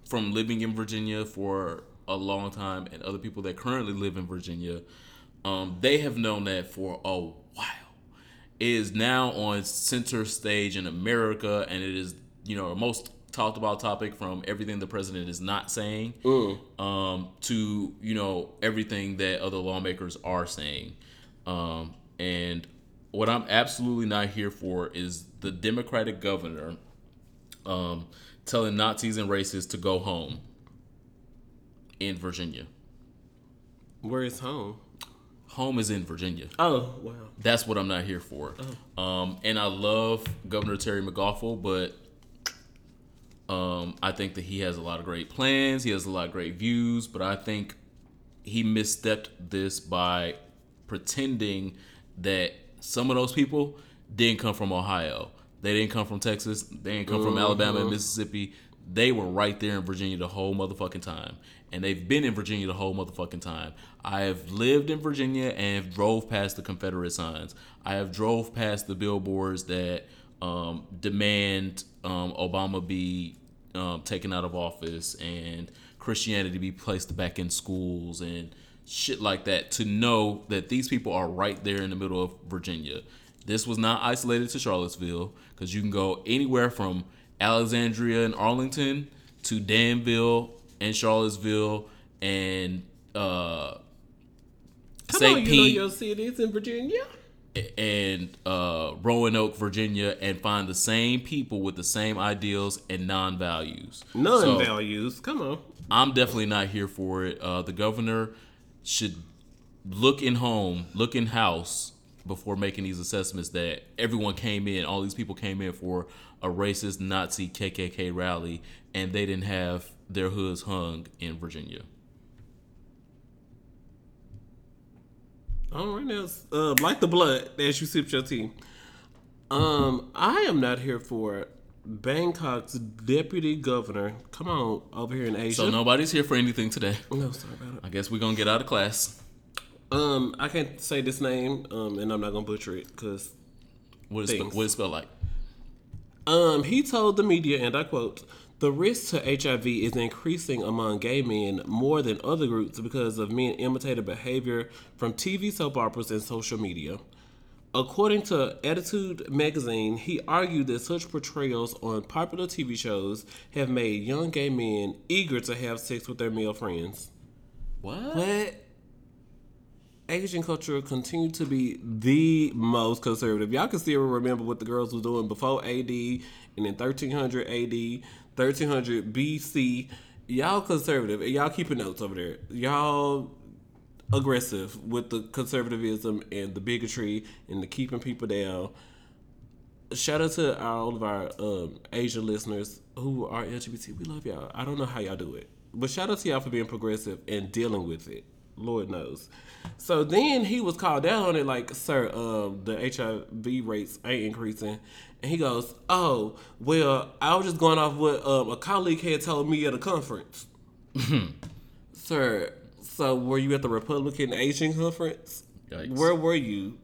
Speaker 1: from living in Virginia for a long time, and other people that currently live in Virginia, um, they have known that for a while. It is now on center stage in America, and it is you know most talked about topic from everything the president is not saying um, to you know everything that other lawmakers are saying. Um, and what I'm absolutely not here for is the Democratic governor um, telling Nazis and racists to go home in Virginia.
Speaker 2: Where is home?
Speaker 1: Home is in Virginia.
Speaker 2: Oh, wow.
Speaker 1: That's what I'm not here for. Um, and I love Governor Terry McAuliffe, but um, I think that he has a lot of great plans. He has a lot of great views, but I think he misstepped this by pretending that some of those people didn't come from Ohio. They didn't come from Texas. They didn't come from Alabama and Mississippi. They were right there in Virginia the whole motherfucking time. And they've been in Virginia the whole motherfucking time. I have lived in Virginia and drove past the Confederate signs. I have drove past the billboards that um, demand um, Obama be um, taken out of office and Christianity be placed back in schools and shit like that to know that these people are right there in the middle of Virginia. This was not isolated to Charlottesville because you can go anywhere from Alexandria and Arlington to Danville and Charlottesville and uh,
Speaker 2: Staunton, you know your cities in Virginia.
Speaker 1: and uh, Roanoke, Virginia, and find the same people with the same ideals and non-values.
Speaker 2: None
Speaker 1: So,
Speaker 2: values. Come on.
Speaker 1: I'm definitely not here for it. Uh, the governor should look in home, look in house before making these assessments that everyone came in, all these people came in for a racist Nazi KKK rally, and they didn't have their hoods hung in Virginia.
Speaker 2: All right now, uh, like the blood as you sip your tea. Um, I am not here for Bangkok's deputy governor. Come on, over here in Asia.
Speaker 1: So nobody's here for anything today.
Speaker 2: no, sorry about it.
Speaker 1: I guess we're gonna get out of class.
Speaker 2: Um, I can't say this name, um, and I'm not gonna butcher it because
Speaker 1: What is
Speaker 2: Things.
Speaker 1: what it spell like?
Speaker 2: Um, he told the media, and I quote, The risk to HIV is increasing among gay men more than other groups because of men imitated behavior from TV soap operas and social media. According to Attitude magazine, he argued that such portrayals on popular TV shows have made young gay men eager to have sex with their male friends.
Speaker 1: What?
Speaker 2: But Asian culture continued to be the most conservative. Y'all can still remember what the girls were doing before AD and in 1300 AD, 1300 BC. Y'all conservative and y'all keeping notes over there. Y'all aggressive with the conservatism and the bigotry and the keeping people down. Shout out to all of our um, Asian listeners who are LGBT. We love y'all. I don't know how y'all do it, but shout out to y'all for being progressive and dealing with it. Lord knows. So then he was called down on it, like, sir, um, the HIV rates ain't increasing. And he goes, oh, well, I was just going off what um, a colleague had told me at a conference. sir, so were you at the Republican Asian conference?
Speaker 1: Yikes.
Speaker 2: Where were you?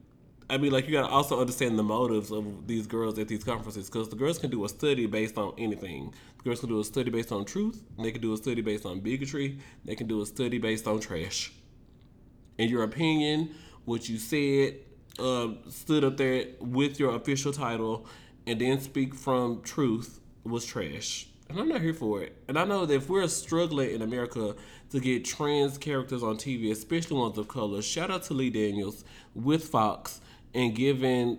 Speaker 2: I mean, like, you gotta also understand the motives of these girls at these conferences because the girls can do a study based on anything. The girls can do a study based on truth, they can do a study based on bigotry, they can do a study based on trash In your opinion, what you said, um, stood up there with your official title, and then speak from truth was trash. And I'm not here for it. And I know that if we're struggling in America to get trans characters on TV, especially ones of color, shout out to Lee Daniels with Fox and giving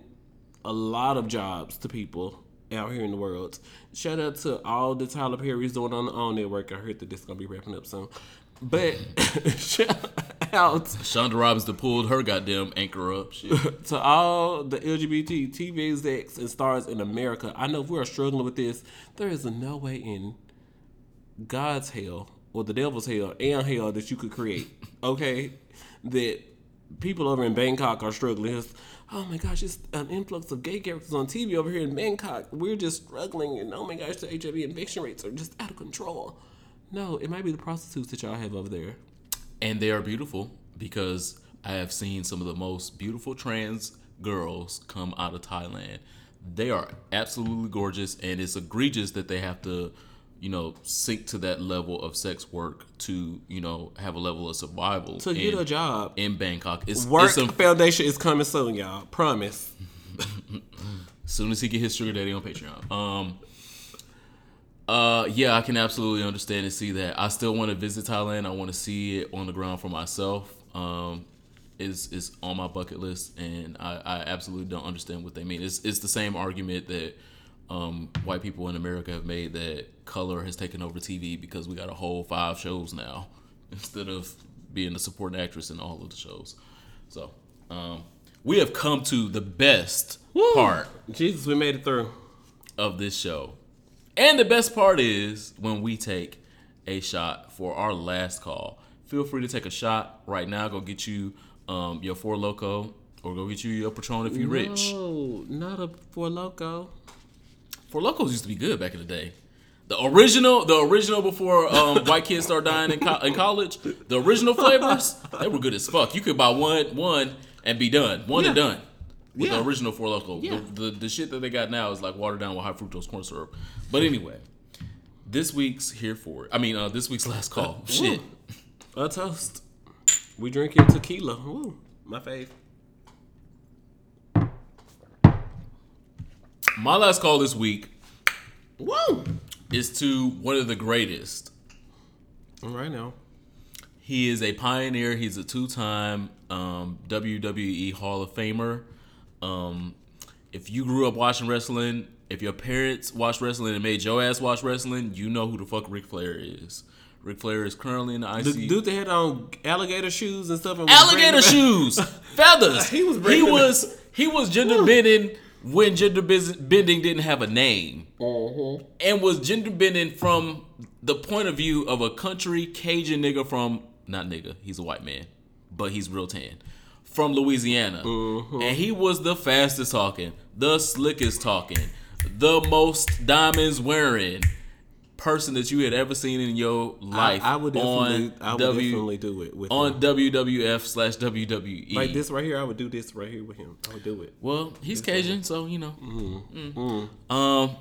Speaker 2: a lot of jobs to people out here in the world. Shout out to all the Tyler Perry's doing on the OWN network. I heard that this is gonna be wrapping up soon. But shout out
Speaker 1: Shonda Robinson pulled her goddamn anchor up. Shit.
Speaker 2: to all the LGBT TV execs and stars in America. I know if we're struggling with this, there is no way in God's hell or the devil's hell and hell that you could create. Okay, that people over in Bangkok are struggling. It's, oh my gosh, it's an influx of gay characters on TV over here in Bangkok. We're just struggling, and oh my gosh, the HIV infection rates are just out of control. No, it might be the prostitutes that y'all have over there.
Speaker 1: and they are beautiful because I have seen some of the most beautiful trans girls come out of Thailand. They are absolutely gorgeous, and it's egregious that they have to, you know, sink to that level of sex work to, you know, have a level of survival
Speaker 2: To get a job.
Speaker 1: in Bangkok. It's,
Speaker 2: Work
Speaker 1: it's a,
Speaker 2: Foundation is coming soon, y'all. Promise.
Speaker 1: soon as he get his sugar daddy on Patreon. Um, uh, yeah, I can absolutely understand and see that. I still want to visit Thailand. I want to see it on the ground for myself. Um, is is on my bucket list, and I, I absolutely don't understand what they mean. It's it's the same argument that um, white people in America have made that color has taken over TV because we got a whole five shows now instead of being a supporting actress in all of the shows. So um, we have come to the best part
Speaker 2: Jesus, we made it through.
Speaker 1: of this show. And the best part is when we take a shot for our last call. Feel free to take a shot right now. Go get you um, your Four Loco or go get you your Patron if you're rich.
Speaker 2: No, not a Four loco.
Speaker 1: Four Locos used to be good back in the day. The original, the original before um, white kids start dying in, co- in college, the original flavors they were good as fuck. You could buy one, one, and be done, one and done with
Speaker 2: Yeah.
Speaker 1: the original Four Loco.
Speaker 2: Yeah.
Speaker 1: The, the the shit that they got now is like watered down with high fructose corn syrup. But anyway, this week's here for it. I mean, uh, this week's last call. Shit.
Speaker 2: A toast. We drinking tequila. Woo, my fave.
Speaker 1: My last call this week
Speaker 2: Woo.
Speaker 1: is to one of the greatest
Speaker 2: All right now.
Speaker 1: He is a pioneer. He's a two-time um, WWE Hall of Famer. Um, if you grew up watching wrestling, if your parents watched wrestling and made your ass watch wrestling, you know who the fuck Ric Flair is. Ric Flair is currently in the IC.
Speaker 2: The dude that had on alligator shoes and stuff. And
Speaker 1: alligator shoes, feathers.
Speaker 2: He was
Speaker 1: he was he was gender bending when gender bending didn't have a name,
Speaker 2: Uh-huh.
Speaker 1: and was gender bending from the point of view of a country Cajun nigga from not nigga, he's a white man, but he's real tan from Louisiana,
Speaker 2: Uh-huh.
Speaker 1: and he was the fastest talking, the slickest talking, the most diamonds wearing person that you had ever seen in your life.
Speaker 2: I would definitely,
Speaker 1: on
Speaker 2: I would
Speaker 1: W
Speaker 2: definitely do it with
Speaker 1: on
Speaker 2: him.
Speaker 1: WWF slash WWE.
Speaker 2: Like this right here, I would do this right here with him. I would do it.
Speaker 1: Well, he's Cajun, so you know.
Speaker 2: Mm-hmm.
Speaker 1: Mm. Um,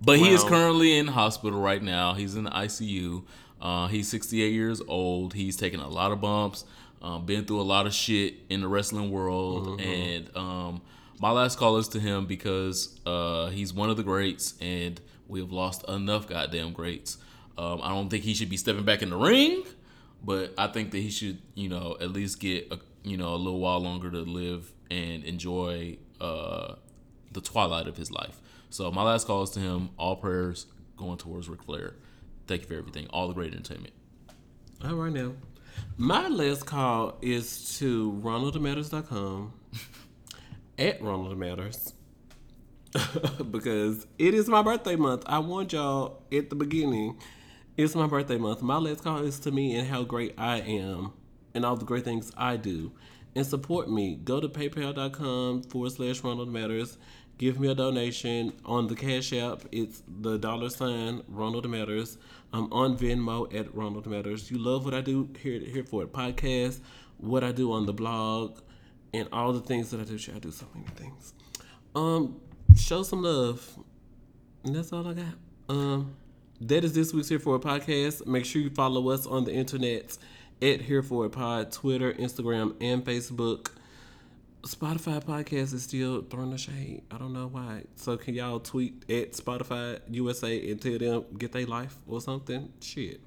Speaker 1: But he is currently in hospital right now. He's in the ICU. Uh, he's 68 years old. He's taken a lot of bumps, um, been through a lot of shit in the wrestling world. And um, my last call is to him because uh, he's one of the greats, and we have lost enough goddamn greats. Um, I don't think he should be stepping back in the ring, but I think that he should, you know, at least get a, you know a little while longer to live and enjoy uh, the twilight of his life. So my last call is to him. All prayers going towards Ric Flair. Thank you for everything. All the great entertainment.
Speaker 2: All right now. My last call is to ronaldmatters.com at Ronald Matters. because it is my birthday month. I warned y'all at the beginning. It's my birthday month. My last call is to me and how great I am and all the great things I do. And support me. Go to paypal.com forward slash Ronald Matters. Give me a donation on the Cash App. It's the dollar sign Ronald Matters. I'm on Venmo at Ronald Matters. You love what I do here Here For It podcast, what I do on the blog, and all the things that I do. I do so many things. Um, show some love. And that's all I got. Um, that is this week's Here For It Podcast. Make sure you follow us on the internet at Here For It Pod, Twitter, Instagram, and Facebook. Spotify podcast is still throwing the shade. I don't know why. So can y'all tweet at Spotify USA and tell them get their life or something? Shit.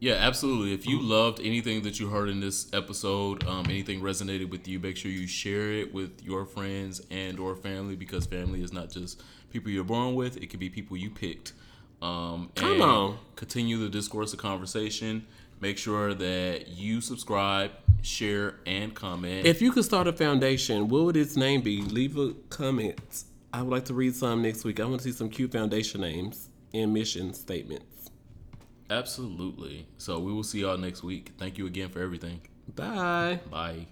Speaker 1: Yeah, absolutely. If you loved anything that you heard in this episode, um, anything resonated with you, make sure you share it with your friends and or family because family is not just people you're born with; it could be people you picked. Um,
Speaker 2: Come
Speaker 1: and
Speaker 2: on.
Speaker 1: Continue the discourse of conversation. Make sure that you subscribe, share, and comment.
Speaker 2: If you could start a foundation, what would its name be? Leave a comment. I would like to read some next week. I want to see some cute foundation names and mission statements.
Speaker 1: Absolutely. So we will see y'all next week. Thank you again for everything.
Speaker 2: Bye.
Speaker 1: Bye.